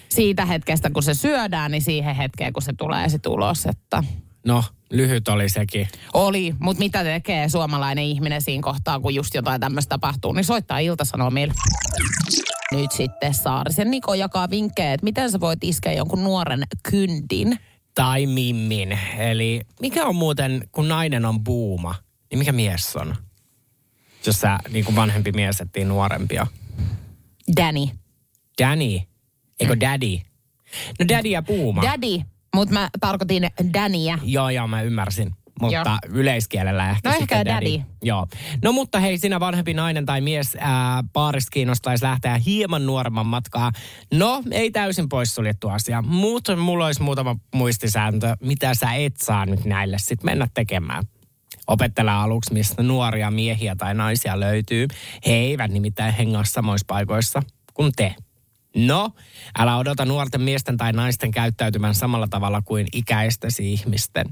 siitä hetkestä, kun se syödään, niin siihen hetkeen, kun se tulee sit ulos, että No, lyhyt oli sekin. oli. Mutta mitä tekee suomalainen ihminen siinä kohtaa, kun just jotain tämmöistä tapahtuu, niin soittaa iltasanomille. Nyt sitten Saarisen Niko jakaa vinkkejä, että miten sä voit iskeä jonkun nuoren kyndin. Tai mimmin. Eli mikä on muuten, kun nainen on buuma, niin mikä mies on? Jos sä niin kuin vanhempi mies etsii nuorempia. Danny. Danny. Eikö daddy? No daddy ja buuma. Daddy, mutta mä tarkoitin Daniä. Joo, joo, mä ymmärsin. Mutta Joo. yleiskielellä ehkä No ehkä daddy. Joo. No mutta hei, sinä vanhempi nainen tai mies ää, paarista kiinnostaisi lähteä hieman nuoremman matkaa. No, ei täysin poissuljettu asia, mutta mulla olisi muutama muistisääntö, mitä sä et saa nyt näille sitten mennä tekemään. Opettele aluksi, mistä nuoria miehiä tai naisia löytyy. He eivät nimittäin hengaa samoissa paikoissa kuin te. No, älä odota nuorten miesten tai naisten käyttäytymään samalla tavalla kuin ikäistäsi ihmisten.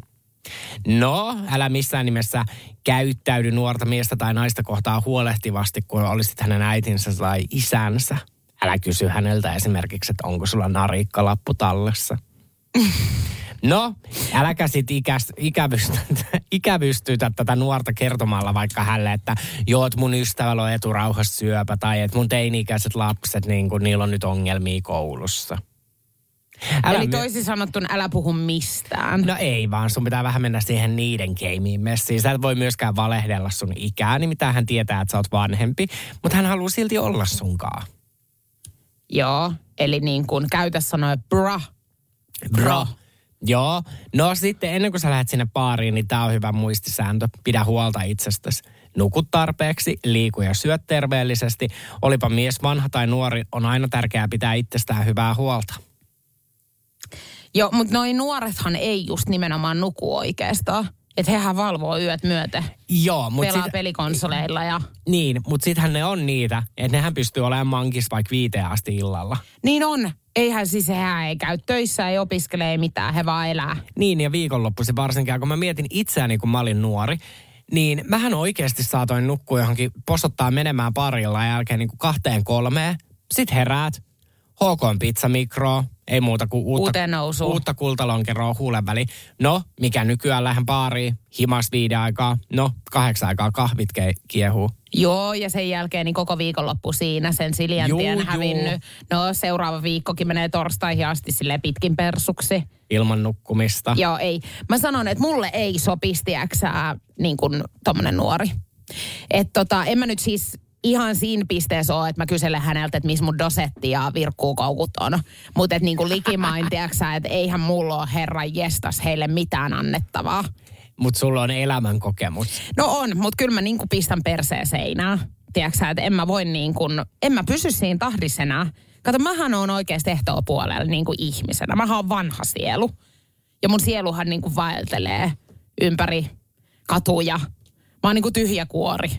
No, älä missään nimessä käyttäydy nuorta miestä tai naista kohtaa huolehtivasti, kun olisit hänen äitinsä tai isänsä. Älä kysy häneltä esimerkiksi, että onko sulla narikkalappu tallessa. No, äläkä sit ikäs, ikävystä, ikävystytä tätä nuorta kertomalla vaikka hälle, että joo, että mun ystävällä on eturauhassa syöpä tai että mun teini-ikäiset lapset, niin kun niillä on nyt ongelmia koulussa. Älä Eli toisin sanottuna älä puhu mistään. No ei vaan, sun pitää vähän mennä siihen niiden keimiin messiin. Sä et voi myöskään valehdella sun ikää, nimittäin hän tietää, että sä oot vanhempi, mutta hän haluaa silti olla sunkaan. Joo, eli niin kuin käytä sanoja bra. Bro. Joo, no sitten ennen kuin sä lähdet sinne baariin, niin tää on hyvä muistisääntö. Pidä huolta itsestäsi. Nuku tarpeeksi, liiku ja syö terveellisesti. Olipa mies vanha tai nuori, on aina tärkeää pitää itsestään hyvää huolta. Joo, mutta noi nuorethan ei just nimenomaan nuku oikeastaan. Että hehän valvoo yöt myöten. Joo, mutta Pelaa sit, pelikonsoleilla ja... niin, mutta sittenhän ne on niitä, että nehän pystyy olemaan mankis vaikka viiteen asti illalla. Niin on. Eihän siis hehän ei käy töissä, ei opiskele, ei mitään, he vaan elää. Niin, ja viikonloppuisin varsinkin, kun mä mietin itseäni, kun mä olin nuori, niin mähän oikeasti saatoin nukkua johonkin, posottaa menemään parilla ja jälkeen niin kuin kahteen kolmeen. Sitten heräät, HK Pizza Mikro, ei muuta kuin uutta, uutta kultalonkeroa huulen väliin. No, mikä nykyään lähden baariin, himas viiden aikaa, no kahdeksan aikaa kahvit kiehuu. Joo, ja sen jälkeen niin koko viikonloppu siinä sen Siljan Juu, tien juu. hävinnyt. No seuraava viikkokin menee torstaihin asti sille pitkin persuksi. Ilman nukkumista. Joo, ei. Mä sanon, että mulle ei sopisi, tiedäksää, niin kuin tommonen nuori. Että tota, en mä nyt siis ihan siinä pisteessä ole, että mä kyselen häneltä, että missä mun dosetti ja virkkuukoukut on. Mutta että niin kuin likimain, tiedäksää, että eihän mulla ole herran jestas heille mitään annettavaa. Mutta sulla on elämän kokemus. No on, mutta kyllä mä niin kuin pistän perseen seinään. Tiedätkö että en mä voi niin kuin, en mä pysy siinä tahdissa enää. Kato, mähän on oikeasti ehtoa puolella niin kuin ihmisenä. Mähän on vanha sielu. Ja mun sieluhan niin kuin vaeltelee ympäri katuja. Mä oon niin kuin tyhjä kuori.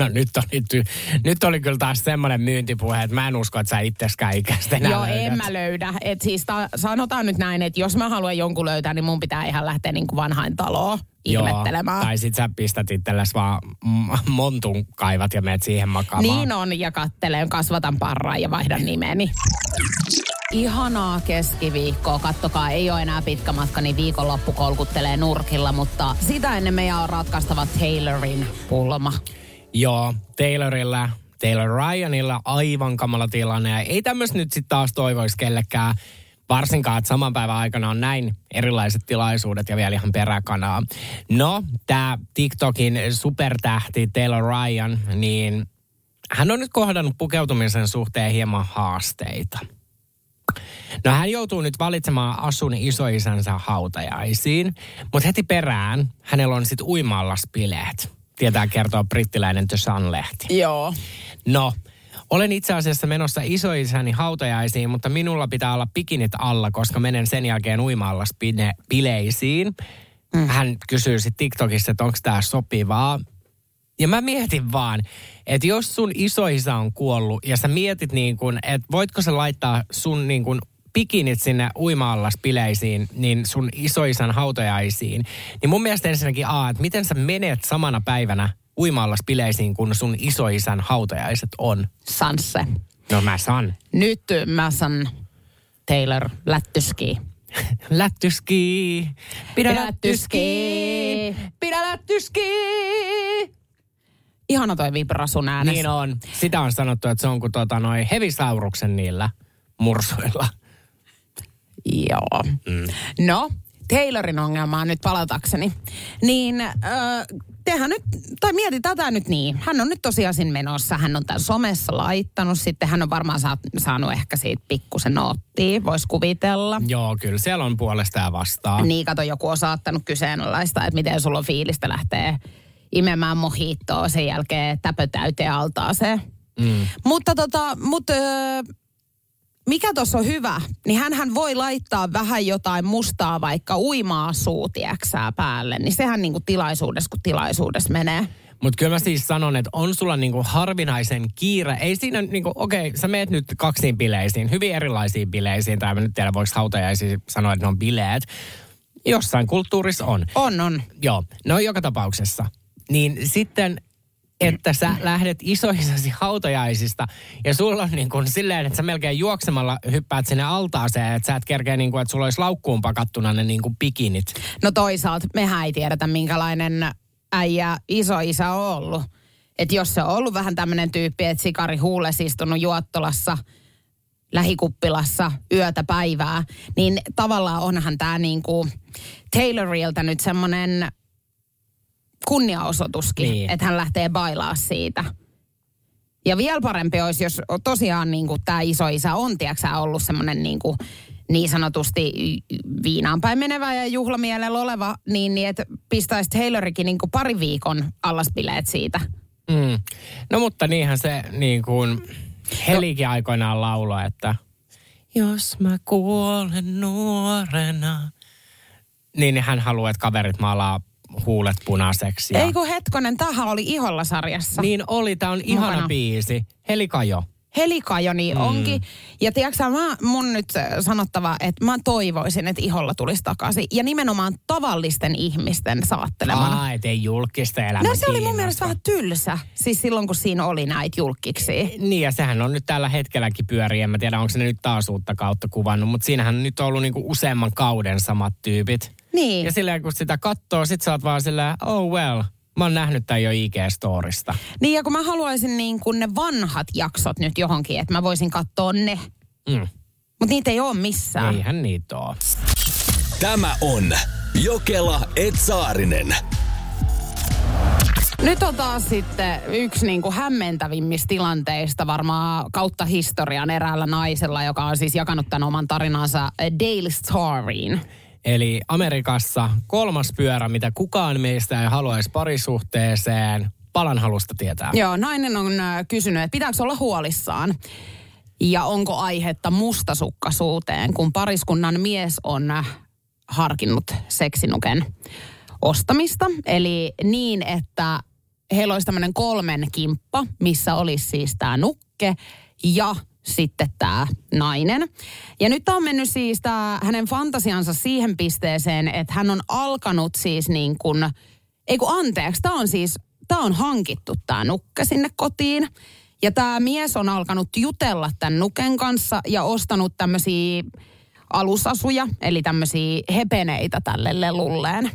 No nyt oli, ty- nyt oli kyllä taas semmoinen myyntipuhe, että mä en usko, että sä itseskään ikäistä enää Joo, löydät. en mä löydä. Et siis ta- sanotaan nyt näin, että jos mä haluan jonkun löytää, niin mun pitää ihan lähteä niin kuin vanhain taloon ihmettelemään. Joo, tai sit sä pistät itsellesi vaan montun kaivat ja meet siihen makaamaan. Niin on, ja kattelen, kasvatan parraa ja vaihdan nimeni. Ihanaa keskiviikkoa. Kattokaa, ei ole enää pitkä matka, niin viikonloppu kolkuttelee nurkilla, mutta sitä ennen meidän on ratkaistava Taylorin pulma. Joo, Taylorilla, Taylor Ryanilla aivan kamala tilanne. Ja ei tämmöistä nyt sitten taas toivoisi kellekään. Varsinkaan, että saman päivän aikana on näin erilaiset tilaisuudet ja vielä ihan peräkanaa. No, tämä TikTokin supertähti Taylor Ryan, niin hän on nyt kohdannut pukeutumisen suhteen hieman haasteita. No hän joutuu nyt valitsemaan asun isoisänsä hautajaisiin, mutta heti perään hänellä on sitten uimaallaspileet. Tietää kertoa brittiläinen The Sun-lehti. Joo. No, olen itse asiassa menossa isoisäni hautajaisiin, mutta minulla pitää olla pikinit alla, koska menen sen jälkeen uimaallas-bileisiin. Mm. Hän kysyy sitten TikTokissa, että onko tämä sopivaa. Ja mä mietin vaan, että jos sun isoisä on kuollut ja sä mietit niin kuin, että voitko sä laittaa sun niin kuin pikinit sinne uimaallaspileisiin, niin sun isoisän hautajaisiin. Niin mun mielestä ensinnäkin A, että miten sä menet samana päivänä uimaallaspileisiin, kun sun isoisän hautajaiset on? Sanse. No mä san. Nyt mä san Taylor lättyski. Lättyski, pidä lättyski, pidä lättyski. Ihana toi vibrasun äänes. Niin on. Sitä on sanottu, että se on kuin tota noi hevisauruksen niillä mursuilla. Joo. Mm. No, Taylorin ongelmaan nyt palatakseni. Niin äh, tehän nyt, tai mieti tätä nyt niin. Hän on nyt tosiaan menossa. Hän on tämän somessa laittanut. Sitten hän on varmaan saat, saanut ehkä siitä pikkusen noottia, voisi kuvitella. Joo, kyllä siellä on puolesta ja vastaan. Niin, kato, joku on saattanut kyseenalaista, että miten sulla on fiilistä lähtee imemään mohittoa sen jälkeen täpö täyteen altaaseen. Mm. Mutta tota, mut, öö, mikä tuossa on hyvä, niin hän voi laittaa vähän jotain mustaa vaikka uimaa suutieksää päälle. Niin sehän niinku tilaisuudessa kun tilaisuudessa menee. Mutta kyllä mä siis sanon, että on sulla niinku harvinaisen kiire. Ei siinä niinku, okei, okay, sä meet nyt kaksiin bileisiin, hyvin erilaisiin bileisiin, tai mä nyt tiedä, voiko hautajaisiin sanoa, että ne on bileet. Jossain kulttuurissa on. On, on. Joo, no joka tapauksessa. Niin sitten, että sä lähdet isoisasi hautajaisista ja sulla on niin kuin silleen, että sä melkein juoksemalla hyppäät sinne altaaseen, että sä et kerkeä niin kuin, että sulla olisi laukkuun pakattuna ne niin kuin pikinit. No toisaalta mehän ei tiedetä, minkälainen äijä isoisä on ollut. Että jos se on ollut vähän tämmöinen tyyppi, että sikari huules istunut juottolassa lähikuppilassa yötä päivää, niin tavallaan onhan tämä niinku Taylorilta nyt semmoinen kunniaosoituskin, Niin. että hän lähtee bailaa siitä. Ja vielä parempi olisi, jos tosiaan niin kuin tämä isoisä on, tiedätkö ollut semmoinen niin kuin niin sanotusti viinaan päin menevä ja juhlamielellä oleva, niin, niin että pistäisi Taylorikin niin kuin pari viikon allaspileet siitä. Mm. No mutta niinhän se niin kuin Helikin aikoinaan lauloi, että jos mä kuolen nuorena. Niin hän haluaa, että kaverit maalaa huulet punaiseksi. Ja... Ei kun hetkonen, tämähän oli Iholla sarjassa. Niin oli, tämä on ihana Mukana. biisi. Heli Kajo. helikajoni Mm. onkin. Ja tiedätkö mä, mun nyt sanottava, että mä toivoisin, että iholla tulisi takaisin. Ja nimenomaan tavallisten ihmisten saattelemana. Aa, et ei julkista elämää No se oli mun kiinnosta. mielestä vähän tylsä, siis silloin kun siinä oli näitä julkiksi. Niin ja sehän on nyt tällä hetkelläkin pyörii. En mä tiedä, onko se ne nyt taas uutta kautta kuvannut, mutta siinähän on nyt ollut niinku useamman kauden samat tyypit. Niin. Ja silleen kun sitä katsoo, sit sä oot vaan silleen, oh well, mä oon nähnyt tän jo IG-storista. Niin ja kun mä haluaisin niin kuin ne vanhat jaksot nyt johonkin, että mä voisin katsoa ne. Mm. Mutta niitä ei ole missään. Eihän niitä oo. Tämä on Jokela Etsaarinen. Nyt on taas sitten yksi niin kuin hämmentävimmistä tilanteista varmaan kautta historian eräällä naisella, joka on siis jakanut tämän oman tarinansa Daily Stariin. Eli Amerikassa kolmas pyörä, mitä kukaan meistä ei haluaisi parisuhteeseen. Palan halusta tietää. Joo, nainen on äh, kysynyt, että pitääkö olla huolissaan ja onko aihetta mustasukkaisuuteen, kun pariskunnan mies on äh, harkinnut seksinuken ostamista. Eli niin, että heillä olisi tämmöinen kolmen kimppa, missä olisi siis tämä nukke ja sitten tämä nainen. Ja nyt on mennyt siis tämä hänen fantasiansa siihen pisteeseen, että hän on alkanut siis niin kuin, ei kun anteeksi, tämä on siis, tämä on hankittu tämä nukke sinne kotiin. Ja tämä mies on alkanut jutella tämän nuken kanssa ja ostanut tämmöisiä alusasuja, eli tämmöisiä hepeneitä tälle lelulleen.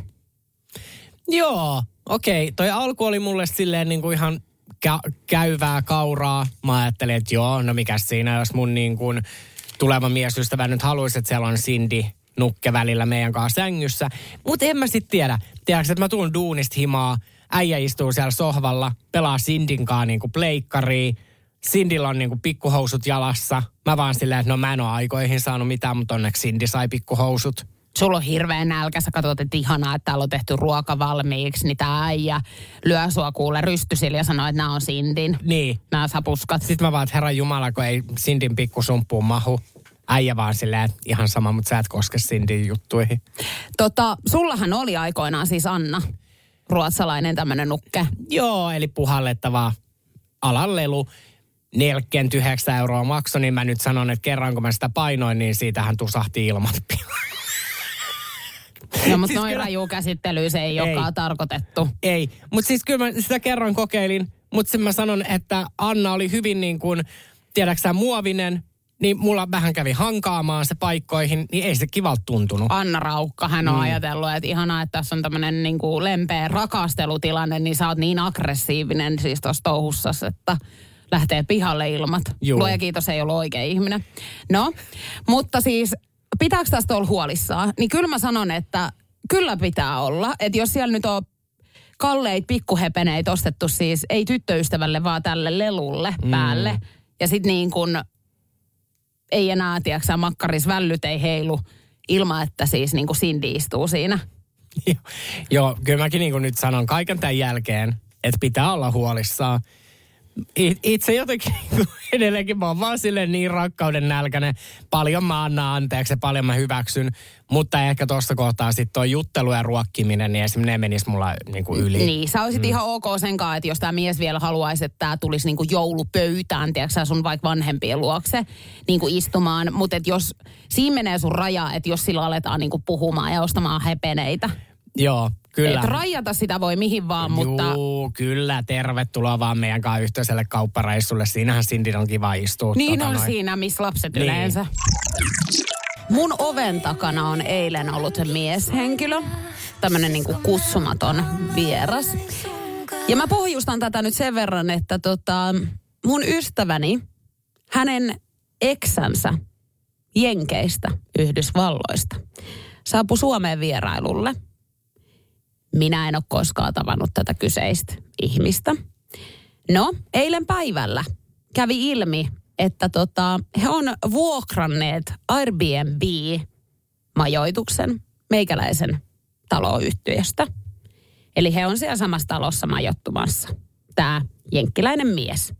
Joo, okei. Toi alku oli mulle silleen niin kuin ihan kä- käyvää kauraa. Mä ajattelin, että joo, no mikä siinä, jos mun niin kuin tuleva miesystävä nyt haluaisi, että siellä on Cindy nukke välillä meidän kanssa sängyssä. Mutta en mä sit tiedä. Tiedätkö, että mä tuun duunista himaa, äijä istuu siellä sohvalla, pelaa Sindin kanssa niin kuin pleikkaria. Sindillä on niin kuin pikkuhousut jalassa. Mä vaan silleen, että no mä en ole aikoihin saanut mitään, mutta onneksi Cindy sai pikkuhousut. Sulla on hirveä nälkä, sä katsot, että ihanaa, että täällä on tehty ruoka valmiiksi, niin tää äijä lyö sua kuule rystysillä ja sanoo, että nämä on Sindin. Niin. Nämä sapuskat. Sitten mä vaan, että herra Jumala, kun ei Sindin pikkusumppuun mahu. Äijä vaan silleen, ihan sama, mutta sä et koske Sindin juttuihin. Tota, sullahan oli aikoinaan siis Anna, ruotsalainen tämmönen nukke. Joo, eli puhallettava alanlelu. 49 euroa maksoi, niin mä nyt sanon, että kerran kun mä sitä painoin, niin siitähän tusahti ilmat pilalle. No, mutta Siis noin kyllä- raju käsittely se ei, Ei. olekaan tarkoitettu. Ei, mutta siis kyllä mä sitä kerran kokeilin, mutta sen mä sanon, että Anna oli hyvin niin kuin, tiedätkö sä, muovinen, niin mulla vähän kävi hankaamaan se paikkoihin, niin ei se kivalta tuntunut. Anna Raukka, hän on Mm. ajatellut, että ihanaa, että tässä on tämmöinen niin kuin lempeä rakastelutilanne, niin sä oot niin aggressiivinen siis tuossa touhussa, että lähtee pihalle ilmat. Juu. Luoja kiitos, ei ollut oikea ihminen. No, mutta siis pitääkö tästä olla huolissaan? Niin kyllä mä sanon, että kyllä pitää olla. Että jos siellä nyt on kalleita pikkuhepeneitä ostettu siis, ei tyttöystävälle, vaan tälle lelulle Mm. päälle. Ja sitten niin kuin ei enää, tiedätkö makkaris vällyt ei heilu ilman, että siis niin kuin Cindy istuu siinä. Joo, kyllä mäkin niin kuin nyt sanon kaiken tämän jälkeen, että pitää olla huolissaan. It- Itse jotenkin niin edelleenkin mä oon vaan silleen niin rakkauden nälkäinen. Paljon mä annan anteeksi ja paljon mä hyväksyn. Mutta ehkä tuossa kohtaa sitten tuo juttelu ja ruokkiminen, niin esimerkiksi ne menisi mulla niin kuin yli. Niin, sä olisit mm. ihan ok sen kanssa, että jos tämä mies vielä haluaisi, että tämä tulisi niinku joulupöytään, tiedätkö sun vaikka vanhempien luokse niinku istumaan. Mutta jos siinä menee sun raja, että jos sillä aletaan niinku puhumaan ja ostamaan hepeneitä. Joo, kyllä. Et rajata sitä voi mihin vaan, mutta... Juu, kyllä. Tervetuloa vaan meidän kanssa yhteiselle kauppareissulle. Siinähän Cindy on kiva istua. Niin tota on noin. siinä, missä lapset Niin. yleensä. Mun oven takana on eilen ollut mieshenkilö, tämmönen niinku kutsumaton vieras. Ja mä pohjustan tätä nyt sen verran, että tota, mun ystäväni, hänen eksänsä Jenkeistä, Yhdysvalloista, saapui Suomeen vierailulle. Minä en ole koskaan tavannut tätä kyseistä ihmistä. No, eilen päivällä kävi ilmi, että tota, he on vuokranneet Airbnb-majoituksen meikäläisen taloyhtiöstä. Eli he on siellä samassa talossa majoittumassa. Tämä jenkkiläinen mies,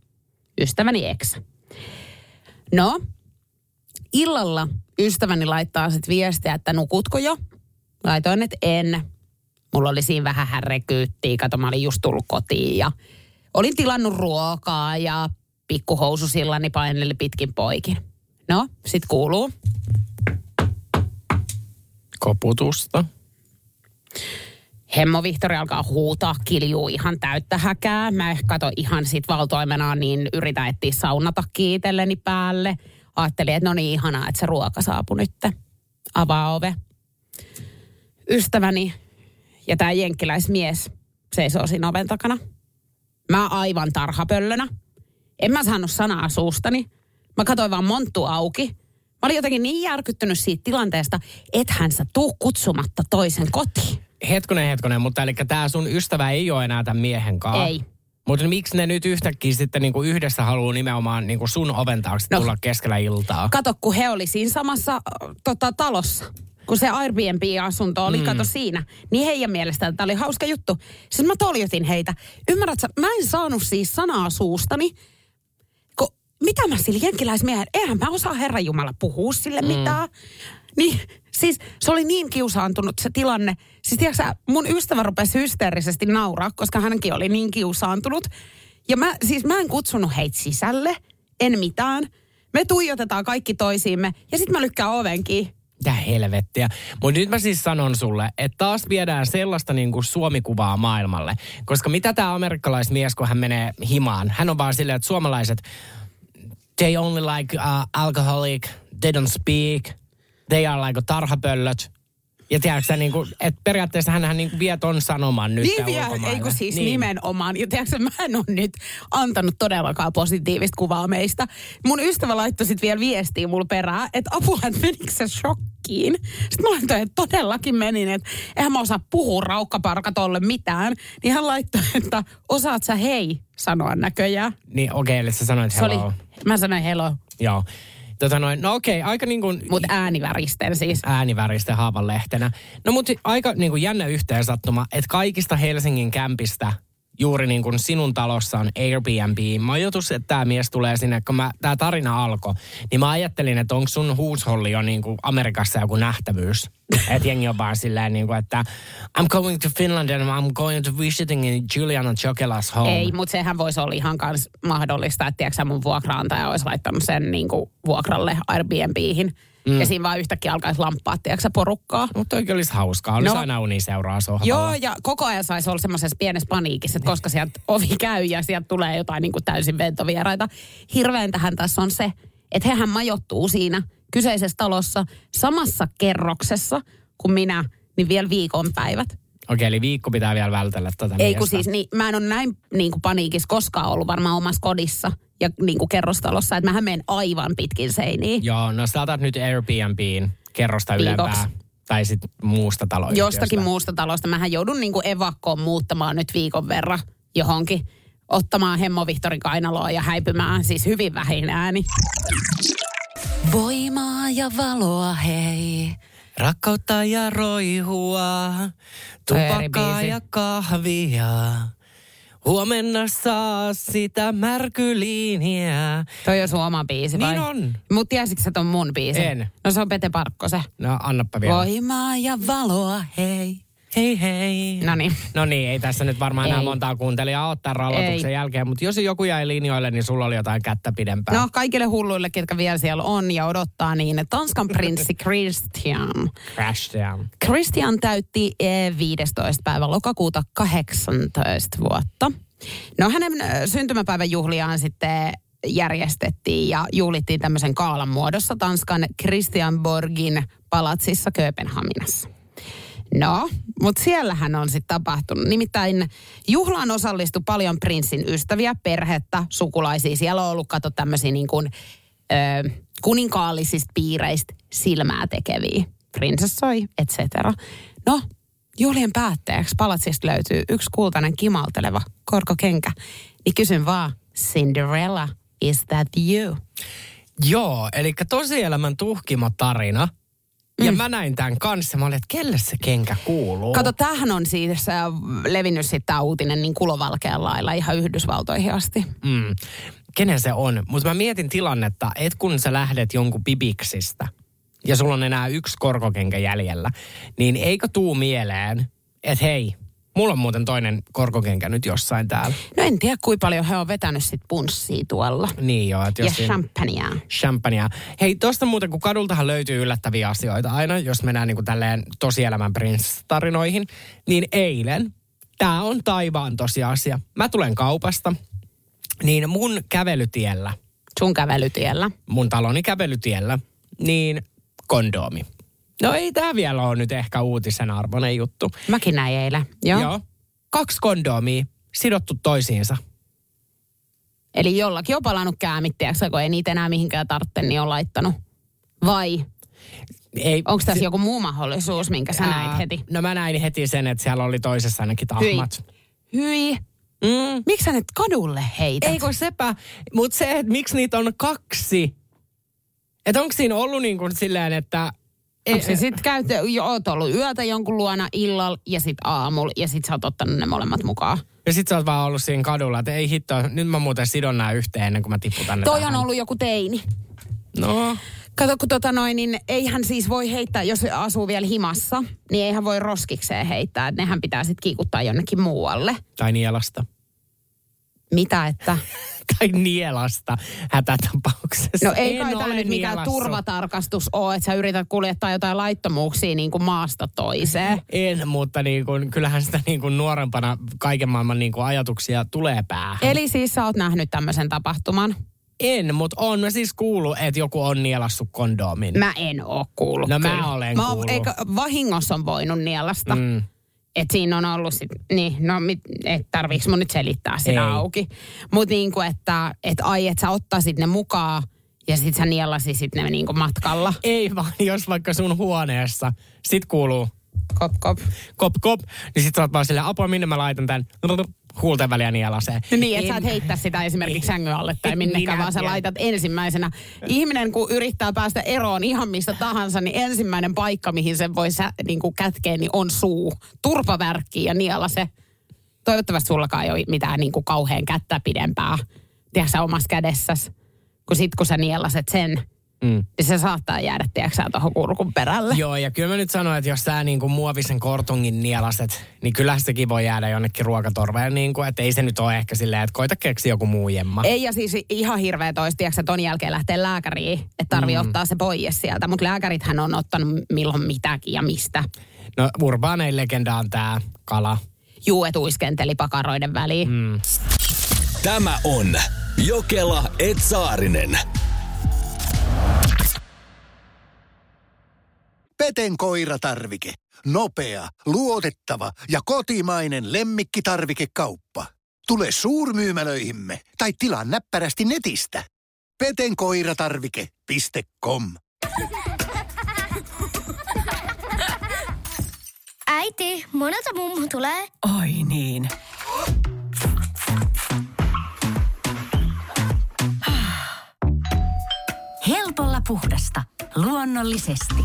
ystäväni ex. No, illalla ystäväni laittaa sitten viestiä, että nukutko jo? Laitoin, että en. Mulla oli siinä vähän härrekyyttiä, kato mä olin just tullut kotiin ja olin tilannut ruokaa ja pikkuhoususillani paineli pitkin poikin. No, sit kuuluu. Koputusta. Hemmo Vihtori alkaa huutaa, kiljuu ihan täyttä häkää. Mä kato ihan sit valtoimenaa, niin yritän etsiä saunatakki itselleni päälle. Ajattelin, että no niin ihanaa, että se ruoka saapui nyt. Avaa ove. Ystäväni ja tämä jenkkiläismies seisoo siinä oven takana. Mä aivan tarhapöllönä. En mä saanut sanaa suustani. Mä katsoin vaan monttu auki. Mä olin jotenkin niin järkyttynyt siitä tilanteesta, että hän sä tuu kutsumatta toisen kotiin. Hetkonen, hetkonen, mutta eli tämä sun ystävä ei ole enää tämän miehen kanssa. Ei. Mutta miksi ne nyt yhtäkkiä sitten niinku yhdessä haluaa nimenomaan niinku sun oven taakse No. tulla keskellä iltaa? Kato, kun he oli siinä samassa tota, talossa. Kun se Airbnb-asunto oli, mm. kato siinä. Niin heidän mielestään tämä oli hauska juttu. Siis mä toljutin heitä. Ymmärrätkö, mä en saanut siis sanaa suustani. Kun, mitä mä sille jenkkiläismiehen, eihän mä osaa Herran Jumala puhua sille mm. mitään. Niin, siis se oli niin kiusaantunut se tilanne. Siis tiedätkö mun ystävä rupesi hysteerisesti nauraa, koska hänkin oli niin kiusaantunut. Ja mä, siis mä en kutsunut heitä sisälle, en mitään. Me tuijotetaan kaikki toisiimme ja sitten mä lykkään ovenkin. Mitä helvettiä. Mutta nyt mä siis sanon sulle, että taas viedään sellaista niinku suomikuvaa maailmalle. Koska mitä tämä amerikkalaismies, kun hän menee himaan, hän on vaan silleen, että suomalaiset, they only like uh, alcoholic, they don't speak, they are like tarhapöllöt. Ja tiedätkö sä, niinku, että periaatteessa hän niinku vie ton sanoman nyt Niin vielä, ulkomaille. ei kun siis niin. nimenomaan. Ja tiedätkö, mä en ole nyt antanut todellakaan positiivista kuvaa meistä. Mun ystävä laittoi sitten vielä viestiä mulle perään, että apua, että menikö se shokkiin. Sitten mä laitoin, että todellakin menin, että eihän mä osaa puhua raukkaparka tolle mitään. Niin hän laittoi, että osaat sä hei sanoa näköjään. Niin okei, eli sä sanoit Se oli, hello. mä sanoin hello, Joo. Tota noin, no okei, aika niin kuin mutta ääniväristen siis. ääniväristen haavan lehtenä. No mutta aika niin kuin jännä yhteensattuma, että kaikista Helsingin kämpistä juuri niin kuin sinun talossa on Airbnb. Majoitus, että tämä mies tulee sinne, kun mä, tämä tarina alkoi, niin mä ajattelin, että onko sun huusholli jo niin kuin Amerikassa joku nähtävyys. että jengi on vaan silleen niin kuin, että I'm going to Finland and I'm going to visiting in Juliana Jokelas home. Ei, mutta sehän voisi olla ihan kans mahdollista, että tiedätkö, mun vuokraantaja olisi laittanut sen niin kuin vuokralle Airbnbihin. Mm. Ja siinä vaan yhtäkkiä alkaisi lamppaa, tiedätkö, porukkaa. Mutta oikein olisi hauskaa. Olisi No. aina uniseuraa sohvalla. Joo, ja koko ajan saisi olla semmoisessa pienessä paniikissa, että koska sieltä ovi käy ja sieltä tulee jotain niin kuin täysin ventovieraita. Hirveintähän tässä on se, että hehän majoittuu siinä kyseisessä talossa samassa kerroksessa kuin minä, niin vielä viikonpäivät. Okei, eli viikko pitää vielä vältellä tätä Ei kun miestä. siis, niin, mä en ole näin niin kuin paniikissa koskaan ollut varmaan omassa kodissa ja niin kuin kerrostalossa, että mähän menen aivan pitkin seiniin. Joo, no sä otat nyt Airbnbiin kerrosta Viikoksi. ylempää. Tai sitten muusta taloyhtiöstä. Jostakin muusta talosta. Mähän joudun niin kuin evakkoon muuttamaan nyt viikon verran johonkin. Ottamaan Hemmo Vihtori kainaloa ja häipymään siis hyvin vähin ääni. Voimaa ja valoa, hei. Rakkautta ja roihua. Tupakkaa ja kahvia. Huomenna saa sitä märkyliiniä. Toi on sun oma biisi vai? Niin on. Mut tiesitkö sä ton mun biisin? En. No se on Pete Parkkosen. No annappa vielä. Voimaa ja valoa, hei. Hei hei. No niin. No niin, ei tässä nyt varmaan enää Ei. montaa kuuntelijaa ottaa rallotuksen Ei. jälkeen, mutta jos joku jäi linjoille, niin sulla oli jotain kättä pidempään. No kaikille hulluille, ketkä vielä siellä on ja odottaa niin, Tanskan prinssi Christian. Down. Christian täytti eh, 15. päivä lokakuuta 18 vuotta. No hänen ö, syntymäpäivän juhliaan sitten järjestettiin ja juhlittiin tämmöisen kaalan muodossa Tanskan Christianborgin palatsissa Kööpenhaminassa. No, mutta siellähän on sitten tapahtunut. Nimittäin juhlaan osallistui paljon prinssin ystäviä, perhettä, sukulaisia. Siellä on ollut, kato, tämmöisiä niin kuin, ö, kuninkaallisista piireistä silmää tekeviä. Prinsessoi, et cetera. No, juhlien päätteeksi palatsista löytyy yksi kultainen kimalteleva korkokenkä. Niin kysyn vaan, Cinderella, is that you? Joo, eli tosielämän tuhkima tarina. Ja mä näin tämän kanssa. Mä olin, että kelle se kenkä kuuluu? Kato, tämähän on siis äh, levinnyt sitten tämä uutinen niin kulovalkean lailla ihan Yhdysvaltoihin asti. Mm. Kenen se on? Mutta mä mietin tilannetta, että kun sä lähdet jonkun bibiksistä ja sulla on enää yksi korkokenkä jäljellä, niin eikö tuu mieleen, että hei, Mulla on muuten toinen korkokenkä nyt jossain täällä. No en tiedä, kuinka paljon he on vetänyt sit punssia tuolla. Niin joo. Että Ja jos siinä- champagnea. champagnea. Hei, tuosta muuten, kun kadultahan löytyy yllättäviä asioita aina, jos mennään niin kuin tälleen tosielämän prinsstarinoihin, niin eilen, tämä on taivaan tosiasia. Mä tulen kaupasta, niin mun kävelytiellä, Sun kävelytiellä. mun taloni kävelytiellä, niin kondoomi. No ei tämä vielä ole nyt ehkä uutisen arvoinen juttu. Mäkin näin eilen. Joo. Joo. Kaksi kondoomia sidottu toisiinsa. Eli jollakin on palannut käämit, tiedätkö, kun ei niitä enää mihinkään tarvitse, niin on laittanut. Vai Ei, onko tässä joku muu mahdollisuus, minkä sä näit Ää, heti? No mä näin heti sen, että siellä oli toisessa ainakin tahmat. Hyi. Mm. Miksi sä nyt kadulle heität? Ei kun sepä, mutta se, että miksi niitä on kaksi. Että onko siinä ollut niin kuin silleen, että... Se sit käyty, jo, oot ollut yötä jonkun luona illalla ja sit aamulla ja sit sä oot ottanut ne molemmat mukaan. Ja sit sä oot vaan ollut siinä kadulla, että ei hitto, nyt mä muuten sidon nää yhteen ennen kuin mä tiputan ne Toi tähän. on ollut joku teini. No, Kato, kun tota noin, niin eihän siis voi heittää, jos asuu vielä himassa, niin eihän voi roskikseen heittää. että Nehän pitää sitten kiikuttaa jonnekin muualle. tai nielasta. Mitä, että? Tai nielasta hätätapauksessa. No ei kai tämä nyt mikään turvatarkastus ole, että sä yrität kuljettaa jotain laittomuuksia niin kuin maasta toiseen. En, mutta niin kuin, kyllähän sitä niin kuin nuorempana kaiken maailman niin kuin ajatuksia tulee päähän. Eli siis sä oot nähnyt tämmöisen tapahtuman. En, mutta on mä siis kuullut, että joku on nielassut kondoomin. Mä en oo kuullut. No mä kyllä. olen mä oon- kuullut. Eikö vahingossa on voinut nielasta? Mm. Että siinä on ollut sit, niin, no mit, et tarviiks mun nyt selittää sitä Ei. auki. Mutta niinku, että et ai, että sä ottaisit ne mukaan ja sit sä nielasisit ne niinku matkalla. Ei vaan, jos vaikka sun huoneessa sit kuuluu Kop, kop. kop kop, niin sit sä oot vaan silleen, apua minne mä laitan tän huulten väliä nielaseen. Niin, että sä et heittää sitä esimerkiksi sängyn alle tai En minnekään, vaan sä laitat ensimmäisenä. Ihminen, kun yrittää päästä eroon ihan mistä tahansa, niin ensimmäinen paikka, mihin sen voi sä, niin kuin kätkeä, niin on suu. Turpavärkki ja nielase. Toivottavasti sullakaan ei ole mitään niin kuin kauhean kättä pidempää, tiedätkö sä, omassa kädessäsi. Kun sit kun sä nielaset sen, Mm. niin se saattaa jäädä, tiedätkö sä, tuohon kurkun perälle. Joo, ja kyllä mä nyt sanon, että jos sä niin kuin muovisen kortungin nielaset, niin kyllä sekin voi jäädä jonnekin ruokatorveen, niin kuin, että ei se nyt ole ehkä silleen, että koita keksiä joku muu jemma. Ei ja siis ihan hirveä toista, tiedätkö, ton jälkeen lähtee lääkäriin, että tarvii mm. ottaa se pois sieltä. Mutta lääkärithän on ottanut milloin mitäkin ja mistä. No urbaanein legenda on tää kala. Juu, et uiskenteli pakaroiden väliin. Mm. Tämä on Jokela Etsaarinen. Peten koiratarvike. Nopea, luotettava ja kotimainen lemmikkitarvikekauppa. Tule suurmyymälöihimme tai tilaa näppärästi netistä. petenkoiratarvike.com Äiti, monelta mummu tulee? Oi niin. Helpolla puhdasta. Luonnollisesti.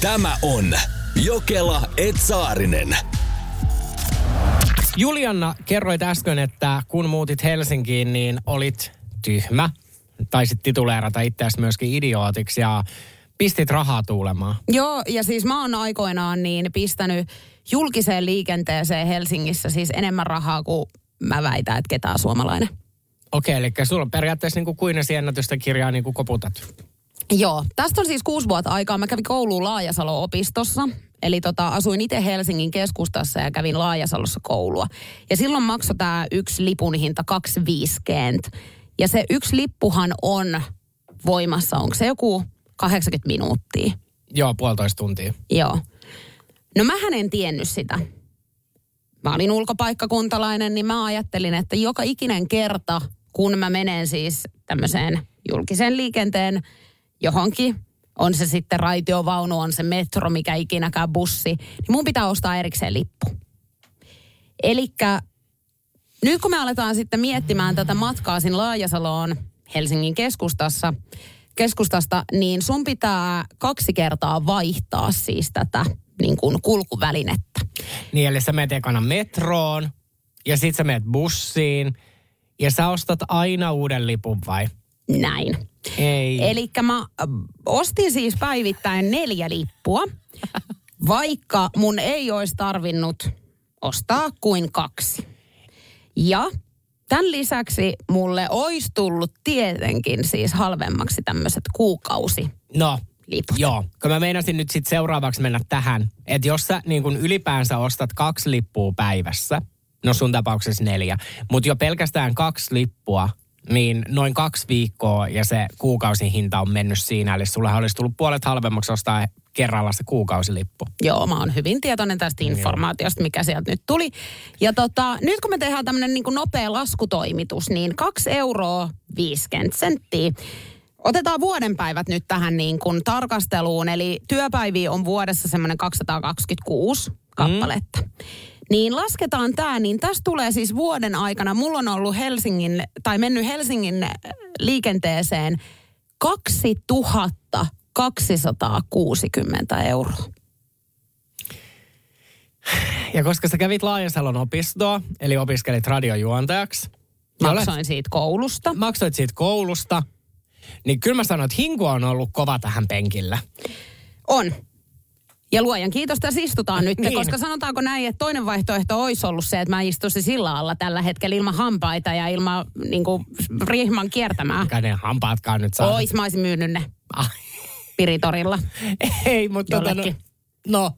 Tämä on Jokela Etsaarinen. Julianna, kerroit äsken, että kun muutit Helsinkiin, niin olit tyhmä. Taisit tituleerata itseäsi myöskin idiootiksi ja pistit rahaa tuulemaan. Joo, ja siis mä oon aikoinaan niin pistänyt julkiseen liikenteeseen Helsingissä siis enemmän rahaa kuin mä väitän, että ketään suomalainen. Okei, eli sulla on periaatteessa niin kuin Kuinesi ennätystä kirjaa niin kuin koputat. Joo, tästä on siis kuusi vuotta aikaa. Mä kävin kouluun Laajasalo-opistossa. Eli tota, asuin itse Helsingin keskustassa ja kävin Laajasalossa koulua. Ja silloin maksoi tämä yksi lipun hinta 2,50. Ja se yksi lippuhan on voimassa, onko se joku 80 minuuttia? Joo, puolitoista tuntia. Joo. No mähän en tiennyt sitä. Mä olin ulkopaikkakuntalainen, niin mä ajattelin, että joka ikinen kerta, kun mä menen siis tämmöiseen julkisen liikenteen johonkin, on se sitten raitiovaunu, on se metro, mikä ikinäkään bussi, niin mun pitää ostaa erikseen lippu. Elikkä nyt kun me aletaan sitten miettimään tätä matkaa sinne Laajasaloon Helsingin keskustassa, keskustasta, niin sun pitää kaksi kertaa vaihtaa siis tätä niin kuin kulkuvälinettä. Niin, eli sä menet ekana metroon, ja sit sä menet bussiin, ja sä ostat aina uuden lipun vai? Näin. Ei. Eli mä äh, ostin siis päivittäin neljä lippua, vaikka mun ei olisi tarvinnut ostaa kuin kaksi. Ja tämän lisäksi mulle olisi tullut tietenkin siis halvemmaksi tämmöiset kuukausi. No, Liput. joo. Kun mä meinasin nyt sit seuraavaksi mennä tähän, että jos sä niin kun ylipäänsä ostat kaksi lippua päivässä, no sun tapauksessa neljä, mutta jo pelkästään kaksi lippua, niin noin kaksi viikkoa ja se kuukausin hinta on mennyt siinä. Eli sulle olisi tullut puolet halvemmaksi ostaa kerralla se kuukausilippu. Joo, mä oon hyvin tietoinen tästä informaatiosta, mikä sieltä nyt tuli. Ja tota, nyt kun me tehdään tämmöinen niin nopea laskutoimitus, niin 2 euroa 50 senttiä. Otetaan vuoden päivät nyt tähän niin kuin tarkasteluun, eli työpäiviä on vuodessa semmoinen 226 kappaletta. Mm. Niin lasketaan tämä, niin tästä tulee siis vuoden aikana, mulla on ollut Helsingin, tai mennyt Helsingin äh, liikenteeseen 2260 euroa. Ja koska sä kävit Laajasalon opistoa, eli opiskelit radiojuontajaksi. ja olet- Maksoin siitä koulusta. maksoit siitä koulusta, niin kyllä mä sanon, että hinku on ollut kova tähän penkillä. On. Ja luojan kiitos, tässä istutaan nyt, Niin. koska sanotaanko näin, että toinen vaihtoehto olisi ollut se, että mä istuisin sillä alla tällä hetkellä ilman hampaita ja ilman niin kuin, rihman kiertämää. Mikä ne hampaatkaan nyt saa. Ois, mä olisin myynyt ne Ah, Piritorilla. Ei, mutta tota, no, no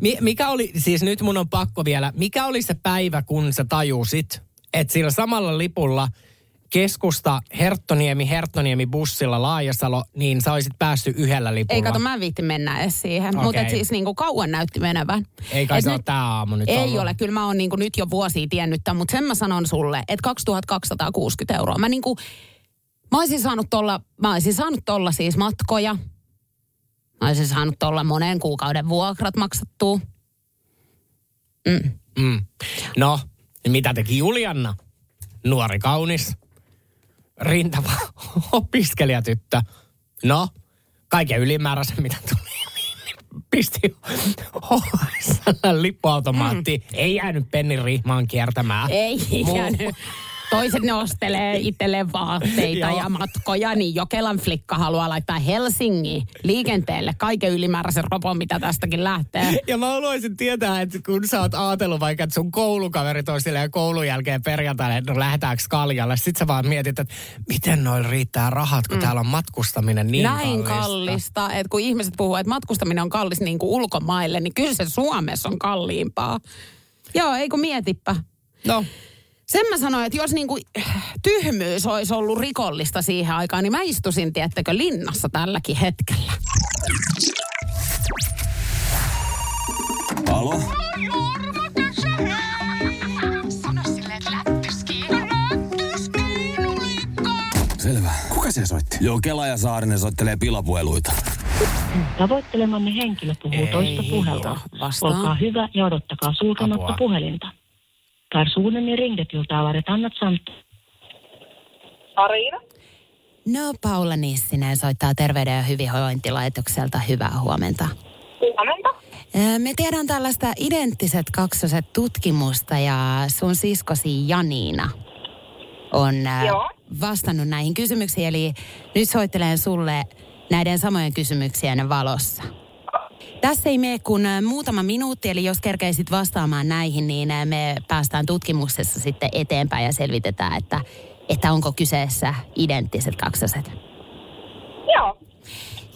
mi- mikä oli, siis nyt mun on pakko vielä, mikä oli se päivä, kun sä tajusit, että sillä samalla lipulla keskusta Herttoniemi, Herttoniemi bussilla Laajasalo, niin sä olisit päässyt yhdellä lipulla. Ei kato, mä en viitti mennä edes siihen. Okei. Mutta siis niin kuin kauan näytti menevän. Ei kai Et se ole nyt- tää aamu nyt Ei ollut. ole, kyllä mä oon niin kuin nyt jo vuosia tiennyt tämän, mutta sen mä sanon sulle, että 2260 euroa. Mä niin kuin, mä olisin saanut tolla, mä olisin saanut tolla siis matkoja. Mä olisin saanut tolla monen kuukauden vuokrat maksattua. Mm. Mm. No, mitä teki Julianna? Nuori kaunis, rintava opiskelijatyttö. No, kaiken ylimääräisen mitä tuli, niin pisti HSL lippuautomaattiin. Ei jäänyt pennin rihmaan kiertämään. Ei Muu- jäänyt. Toiset ne ostelee itselleen vaatteita ja matkoja, niin Jokelan flikka haluaa laittaa Helsingin liikenteelle kaiken ylimääräisen ropon, mitä tästäkin lähtee. Ja mä haluaisin tietää, että kun sä oot ajatellut vaikka, että sun koulukaverit on silleen koulun jälkeen perjantaina, että no lähdetäänkö kaljalle. Sit sä vaan mietit, että miten noilla riittää rahat, kun mm. täällä on matkustaminen niin Näin kallista. kallista, että kun ihmiset puhuu, että matkustaminen on kallis niin kuin ulkomaille, niin kyllä se Suomessa on kalliimpaa. Joo, ei kun mietipä. No, Sen mä sanoin, että jos niinku tyhmyys olisi ollut rikollista siihen aikaan, niin mä istusin, tiettäkö, linnassa tälläkin hetkellä. Alo? Selvä. Kuka se soitti? Joo, Kela ja Saarinen soittelee pilapueluita. Tavoittelemanne henkilö puhuu Ei toista puhelta. vastaa. Olkaa hyvä ja odottakaa sulkematta puhelinta. Personen ni ringde till tar ett annat samtal. Ariina? No Paula Nissinen soittaa Terveyden ja hyvinvointilaitokselta. Hyvää huomenta. Huomenta. Me tiedän tällaista identtiset kaksoset tutkimusta ja sun siskosi Janiina on Joo. vastannut näihin kysymyksiin. Eli nyt soittelen sulle näiden samojen kysymyksien valossa. Tässä ei mene kuin ää, muutama minuutti, eli jos kerkeisit vastaamaan näihin, niin ää, me päästään tutkimuksessa sitten eteenpäin ja selvitetään, että, että onko kyseessä identtiset kaksoset. Joo.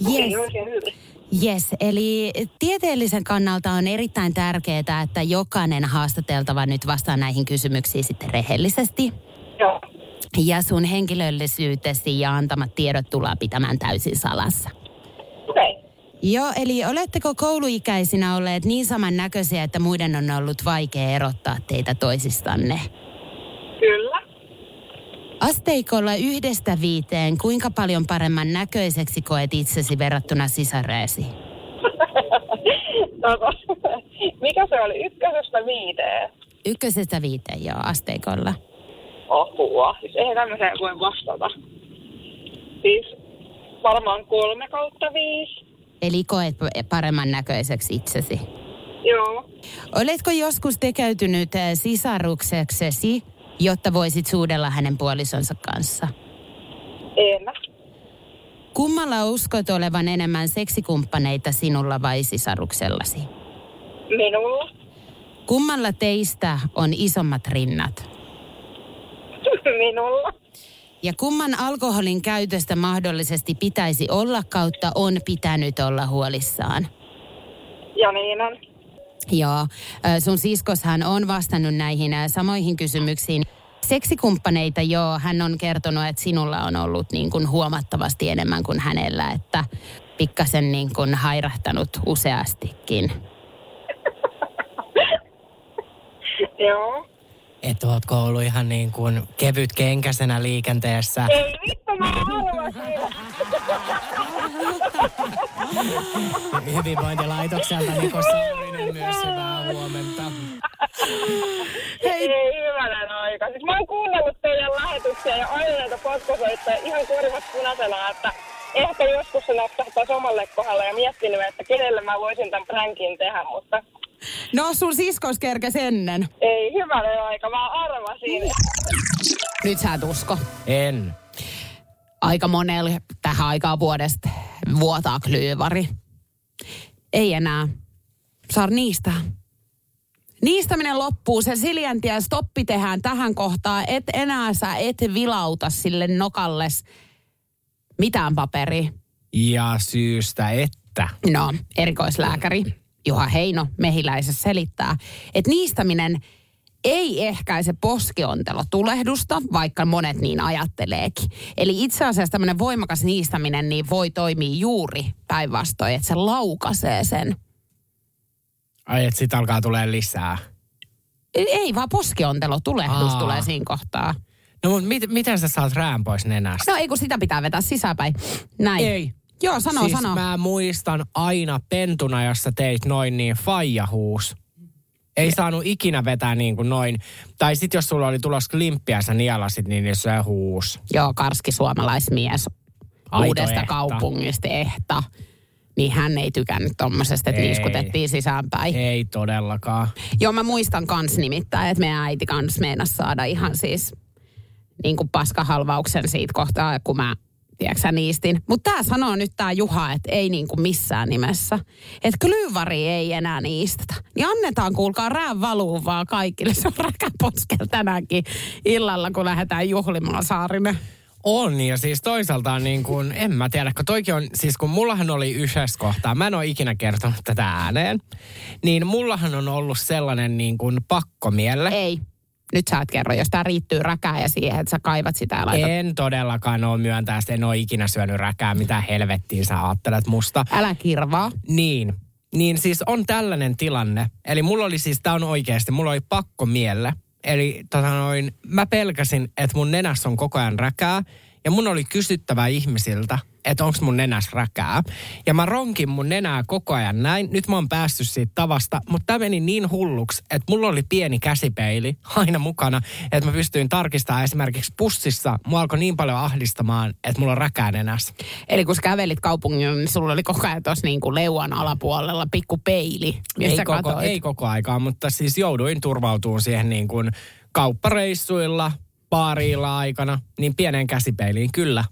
Yes. Hyvin. Yes, eli tieteellisen kannalta on erittäin tärkeää, että jokainen haastateltava nyt vastaa näihin kysymyksiin sitten rehellisesti. Joo. Ja sun henkilöllisyytesi ja antamat tiedot tullaan pitämään täysin salassa. Okei. Okay. Joo, eli oletteko kouluikäisinä olleet niin samannäköisiä, että muiden on ollut vaikea erottaa teitä toisistanne? Kyllä. Asteikolla yhdestä viiteen, kuinka paljon paremman näköiseksi koet itsesi verrattuna sisareesi? Mikä se oli? Ykkösestä viiteen. ykkösestä viiteen joo asteikolla. Apua. Siis ei tämmöiseen voi vastata. Siis varmaan kolme kautta viisi. Eli koet paremman näköiseksi itsesi. Joo. Oletko joskus tekeytynyt eh, sisarukseksesi, jotta voisit suudella hänen puolisonsa kanssa? En. Kummalla uskot olevan enemmän seksikumppaneita sinulla vai sisaruksellasi? Minulla. Kummalla teistä on isommat rinnat? Minulla. Ja kumman alkoholin käytöstä mahdollisesti pitäisi olla kautta on pitänyt olla huolissaan? Janinen. Joo, ö, sun siskoshan on vastannut näihin samoihin kysymyksiin. Seksikumppaneita, joo, hän on kertonut, että sinulla on ollut niin kuin huomattavasti enemmän kuin hänellä, että pikkasen niin kuin hairahtanut useastikin. Joo. Et ootko ollut ihan niin kuin kevyt kenkäsenä liikenteessä? Ei vittu, mä. Hyvinvointilaitokselta Niko Saarinen myös hyvää huomenta. Hei. Ei hyvänen aika. Siis mä oon kuunnellut teidän lähetyksiä ja aina näitä potkosoittoja ihan korvat punaisena, että ehkä joskus se napsahtaisi omalle kohdalle ja miettinyt, että kenelle mä voisin tämän prankin tehdä, mutta No sun siskos kerkes ennen. ei hyvänen aika. Mä arvasin. Nyt sä et usko. En. Aika monelle tähän aikaan vuodesta vuotaa klyyvari. Ei enää. Saa niistä. Niistäminen loppuu. Se siljänti ja stoppi tehdään tähän kohtaan. Et enää sä et vilauta sille nokalles mitään paperia. Ja syystä että. No, erikoislääkäri Juha Heino Mehiläisessä selittää, että niistäminen ei ehkäise poskiontelotulehdusta, vaikka monet niin ajatteleekin. Eli itse asiassa tämmöinen voimakas niistäminen niin voi toimia juuri päinvastoin, että se laukaisee sen. Ai, että sit alkaa tulee lisää. Ei, vaan poskiontelotulehdus Aa. tulee siinä kohtaa. No mutta mit, miten sä saat rään pois nenästä? No ei kun sitä pitää vetää sisäpäin. Näin. Ei. Joo, sano, siis sano. mä muistan aina pentuna, jossa teit noin niin faijahuus. Ei saanut ikinä vetää niin kuin noin. Tai sit jos sulla oli tulos klimppiä, sä nielasit, niin se huus. Joo, karski suomalaismies Aito uudesta ehta. kaupungista ehta. Niin hän ei tykännyt tommosesta, että Ei. niiskutettiin sisäänpäin. Ei todellakaan. Joo, mä muistan kans nimittäin, että meidän äiti kans meinas saada ihan siis niin kuin paskahalvauksen siitä kohtaa, kun mä tiedätkö niistin. Mutta tää sanoo nyt tää Juha, että ei niin kuin missään nimessä. Että klyyvari ei enää niistetä. Niin annetaan, kuulkaa, rään valuu vaan kaikille. Se on räkäposkel tänäänkin illalla, kun lähdetään juhlimaan Saarinen. On, ja siis toisaalta niin kuin, en mä tiedä, kun toikin on, siis kun mullahan oli yhdessä kohtaa, mä en ole ikinä kertonut tätä ääneen, niin mullahan on ollut sellainen niin kuin pakkomielle. Ei. Nyt sä et kerro, jos tää riittyy räkää ja siihen, että sä kaivat sitä ja laitat. En todellakaan ole myöntää, että en ole ikinä syönyt räkää, mitä helvettiin sä ajattelet musta. Älä kirvaa. Niin. Niin siis on tällainen tilanne. Eli mulla oli siis, tää on oikeasti, mulla oli pakko mielle. Eli tota noin, mä pelkäsin, että mun nenässä on koko ajan räkää. Ja mun oli kysyttävä ihmisiltä, että onko mun nenässä räkää. Ja mä ronkin mun nenää koko ajan näin. Nyt mä oon päässyt siitä tavasta, mutta tämä meni niin hulluksi, että mulla oli pieni käsipeili aina mukana, että mä pystyin tarkistamaan esimerkiksi pussissa. Mua alkoi niin paljon ahdistamaan, että mulla on räkää nenässä. Eli kun sä kävelit kaupungin, niin sulla oli koko ajan tuossa niin kuin leuan alapuolella pikku peili. Ei koko, katoit. ei koko aikaa, mutta siis jouduin turvautumaan siihen niin kuin kauppareissuilla, baariilla aikana, niin pieneen käsipeiliin, kyllä.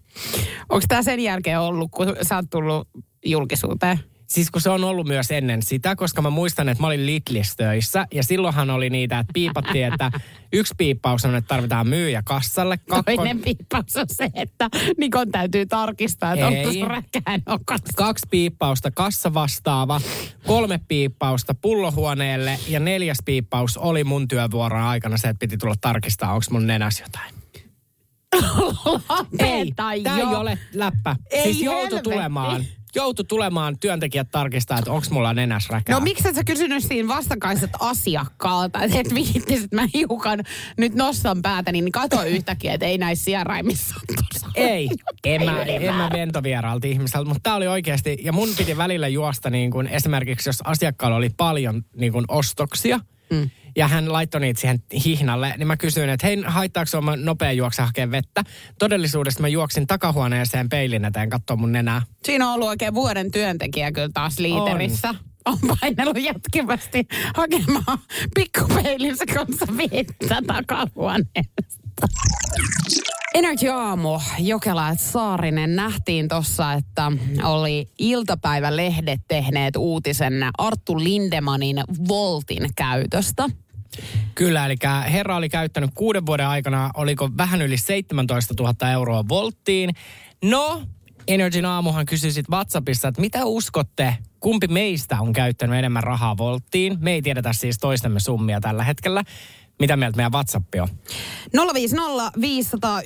Onko tämä sen jälkeen ollut, kun sä oot tullut julkisuuteen? Siis kun se on ollut myös ennen sitä, koska mä muistan, että mä olin Lidlissä töissä ja silloinhan oli niitä, että piipattiin, että yksi piippaus on, että tarvitaan myyjä kassalle. Toinen piippaus on se, että Nikon täytyy tarkistaa, että onko Ei. se räkää nokassa. Kaksi piippausta kassa vastaava, kolme piippausta pullohuoneelle ja neljäs piippaus oli mun työvuoron aikana se, että piti tulla tarkistaa, onko mun nenässä jotain. Ei, tai tämä ei ole läppä. Ei siis joutu helvetti. tulemaan. Joutu tulemaan työntekijät tarkistaa, että onko mulla nenäs räkää. No miksi et sä kysynyt siinä vastakkaiset asiakkaalta, että et viittisit mä hiukan nyt nostan päätä, niin kato yhtäkkiä, että ei näissä sieraimissa. Ei, en mä, en mä ihmiseltä, mutta tämä oli oikeasti, ja mun piti välillä juosta niin kuin esimerkiksi, jos asiakkaalla oli paljon niin kuin ostoksia, mm. Ja hän laittoi niitä siihen hihnalle, niin mä kysyin, että hei, haittaako sua nopea juokse hakea vettä? Todellisuudessa mä juoksin takahuoneeseen peilin eteen katsoa mun nenää. Siinä on ollut oikein vuoden työntekijä kyllä taas liiterissä. On on painellut jatkuvasti hakemaan pikkupeilinsä kanssa vettä takahuoneesta. Energy Aamu, Jokela Saarinen, nähtiin tuossa, että oli iltapäivälehdet tehneet uutisen Arttu Lindemanin Voltin käytöstä. Kyllä, eli herra oli käyttänyt kuuden vuoden aikana, oliko vähän yli 17 000 euroa volttiin. No, Energy aamuhan kysyi sitten WhatsAppissa, että mitä uskotte, kumpi meistä on käyttänyt enemmän rahaa volttiin? Me ei tiedetä siis toistemme summia tällä hetkellä. Mitä mieltä meidän WhatsApp on? 050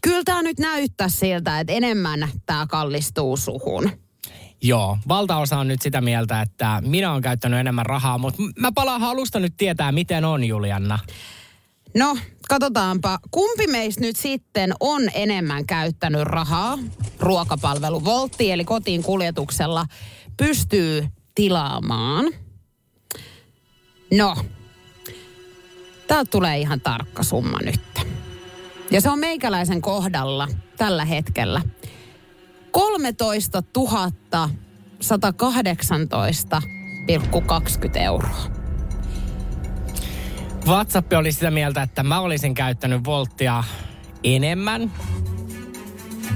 Kyllä tämä nyt näyttää siltä, että enemmän tämä kallistuu suhun. Joo, valtaosa on nyt sitä mieltä, että minä olen käyttänyt enemmän rahaa, mutta mä palaan halusta nyt tietää, miten on Julianna. No, katsotaanpa. Kumpi meistä nyt sitten on enemmän käyttänyt rahaa? Ruokapalvelu Voltti, eli kotiin kuljetuksella, pystyy tilaamaan. No, täältä tulee ihan tarkka summa nyt. Ja se on meikäläisen kohdalla tällä hetkellä 13 118,20 euroa. WhatsApp oli sitä mieltä, että mä olisin käyttänyt Volttia enemmän.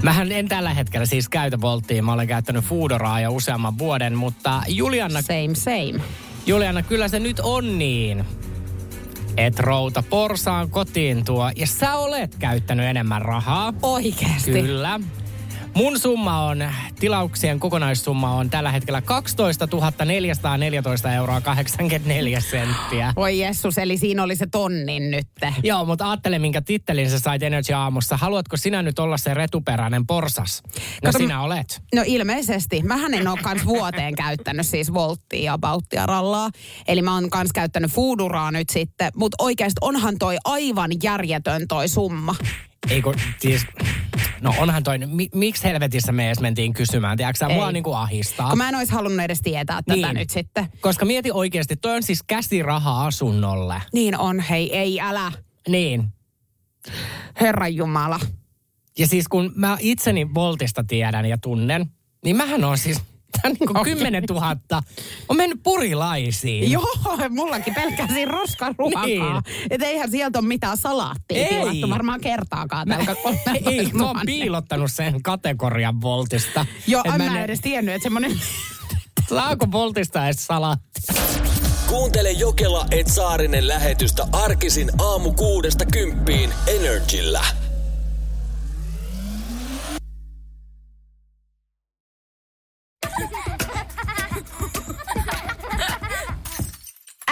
Mähän en tällä hetkellä siis käytä Volttia. Mä olen käyttänyt Foodoraa jo useamman vuoden, mutta Juliana... Same, same. Juliana, kyllä se nyt on niin, et routa porsaan kotiin tuo. Ja sä olet käyttänyt enemmän rahaa. Oikeasti. Kyllä. Mun summa on, tilauksien kokonaissumma on tällä hetkellä 12 414 euroa 84 senttiä. Voi Jessus, eli siinä oli se tonnin nyt. Joo, mutta ajattele, minkä tittelin sä sait Energy aamussa. Haluatko sinä nyt olla se retuperäinen porsas? No Kato, sinä olet. No ilmeisesti. Mähän en ole kans vuoteen käyttänyt siis volttia ja bauttia rallaa. Eli mä oon kans käyttänyt fooduraa nyt sitten. Mutta oikeasti onhan toi aivan järjetön toi summa. Eikö, siis No onhan toi, mi, miksi helvetissä me edes mentiin kysymään, tiedätkö Ei. mua niinku ahistaa. Kun mä en olisi halunnut edes tietää tätä niin. nyt sitten. Koska mieti oikeasti, toi on siis käsiraha asunnolle. Niin on, hei, ei älä. Niin. Herran Jumala. Ja siis kun mä itseni Voltista tiedän ja tunnen, niin mähän on siis Tämä niin kuin 10 000 on mennyt purilaisiin. Joo, mullakin pelkäsin roskaruokaa. Niin. Että eihän sieltä ole mitään salaattia ei. tilattu varmaan kertaakaan. Mä, ei, mä oon piilottanut sen kategorian voltista. Joo, en mä, mä edes tiennyt, että semmoinen... Saako voltista edes salaatti? Kuuntele Jokela et Saarinen lähetystä arkisin aamu kuudesta kymppiin Energillä.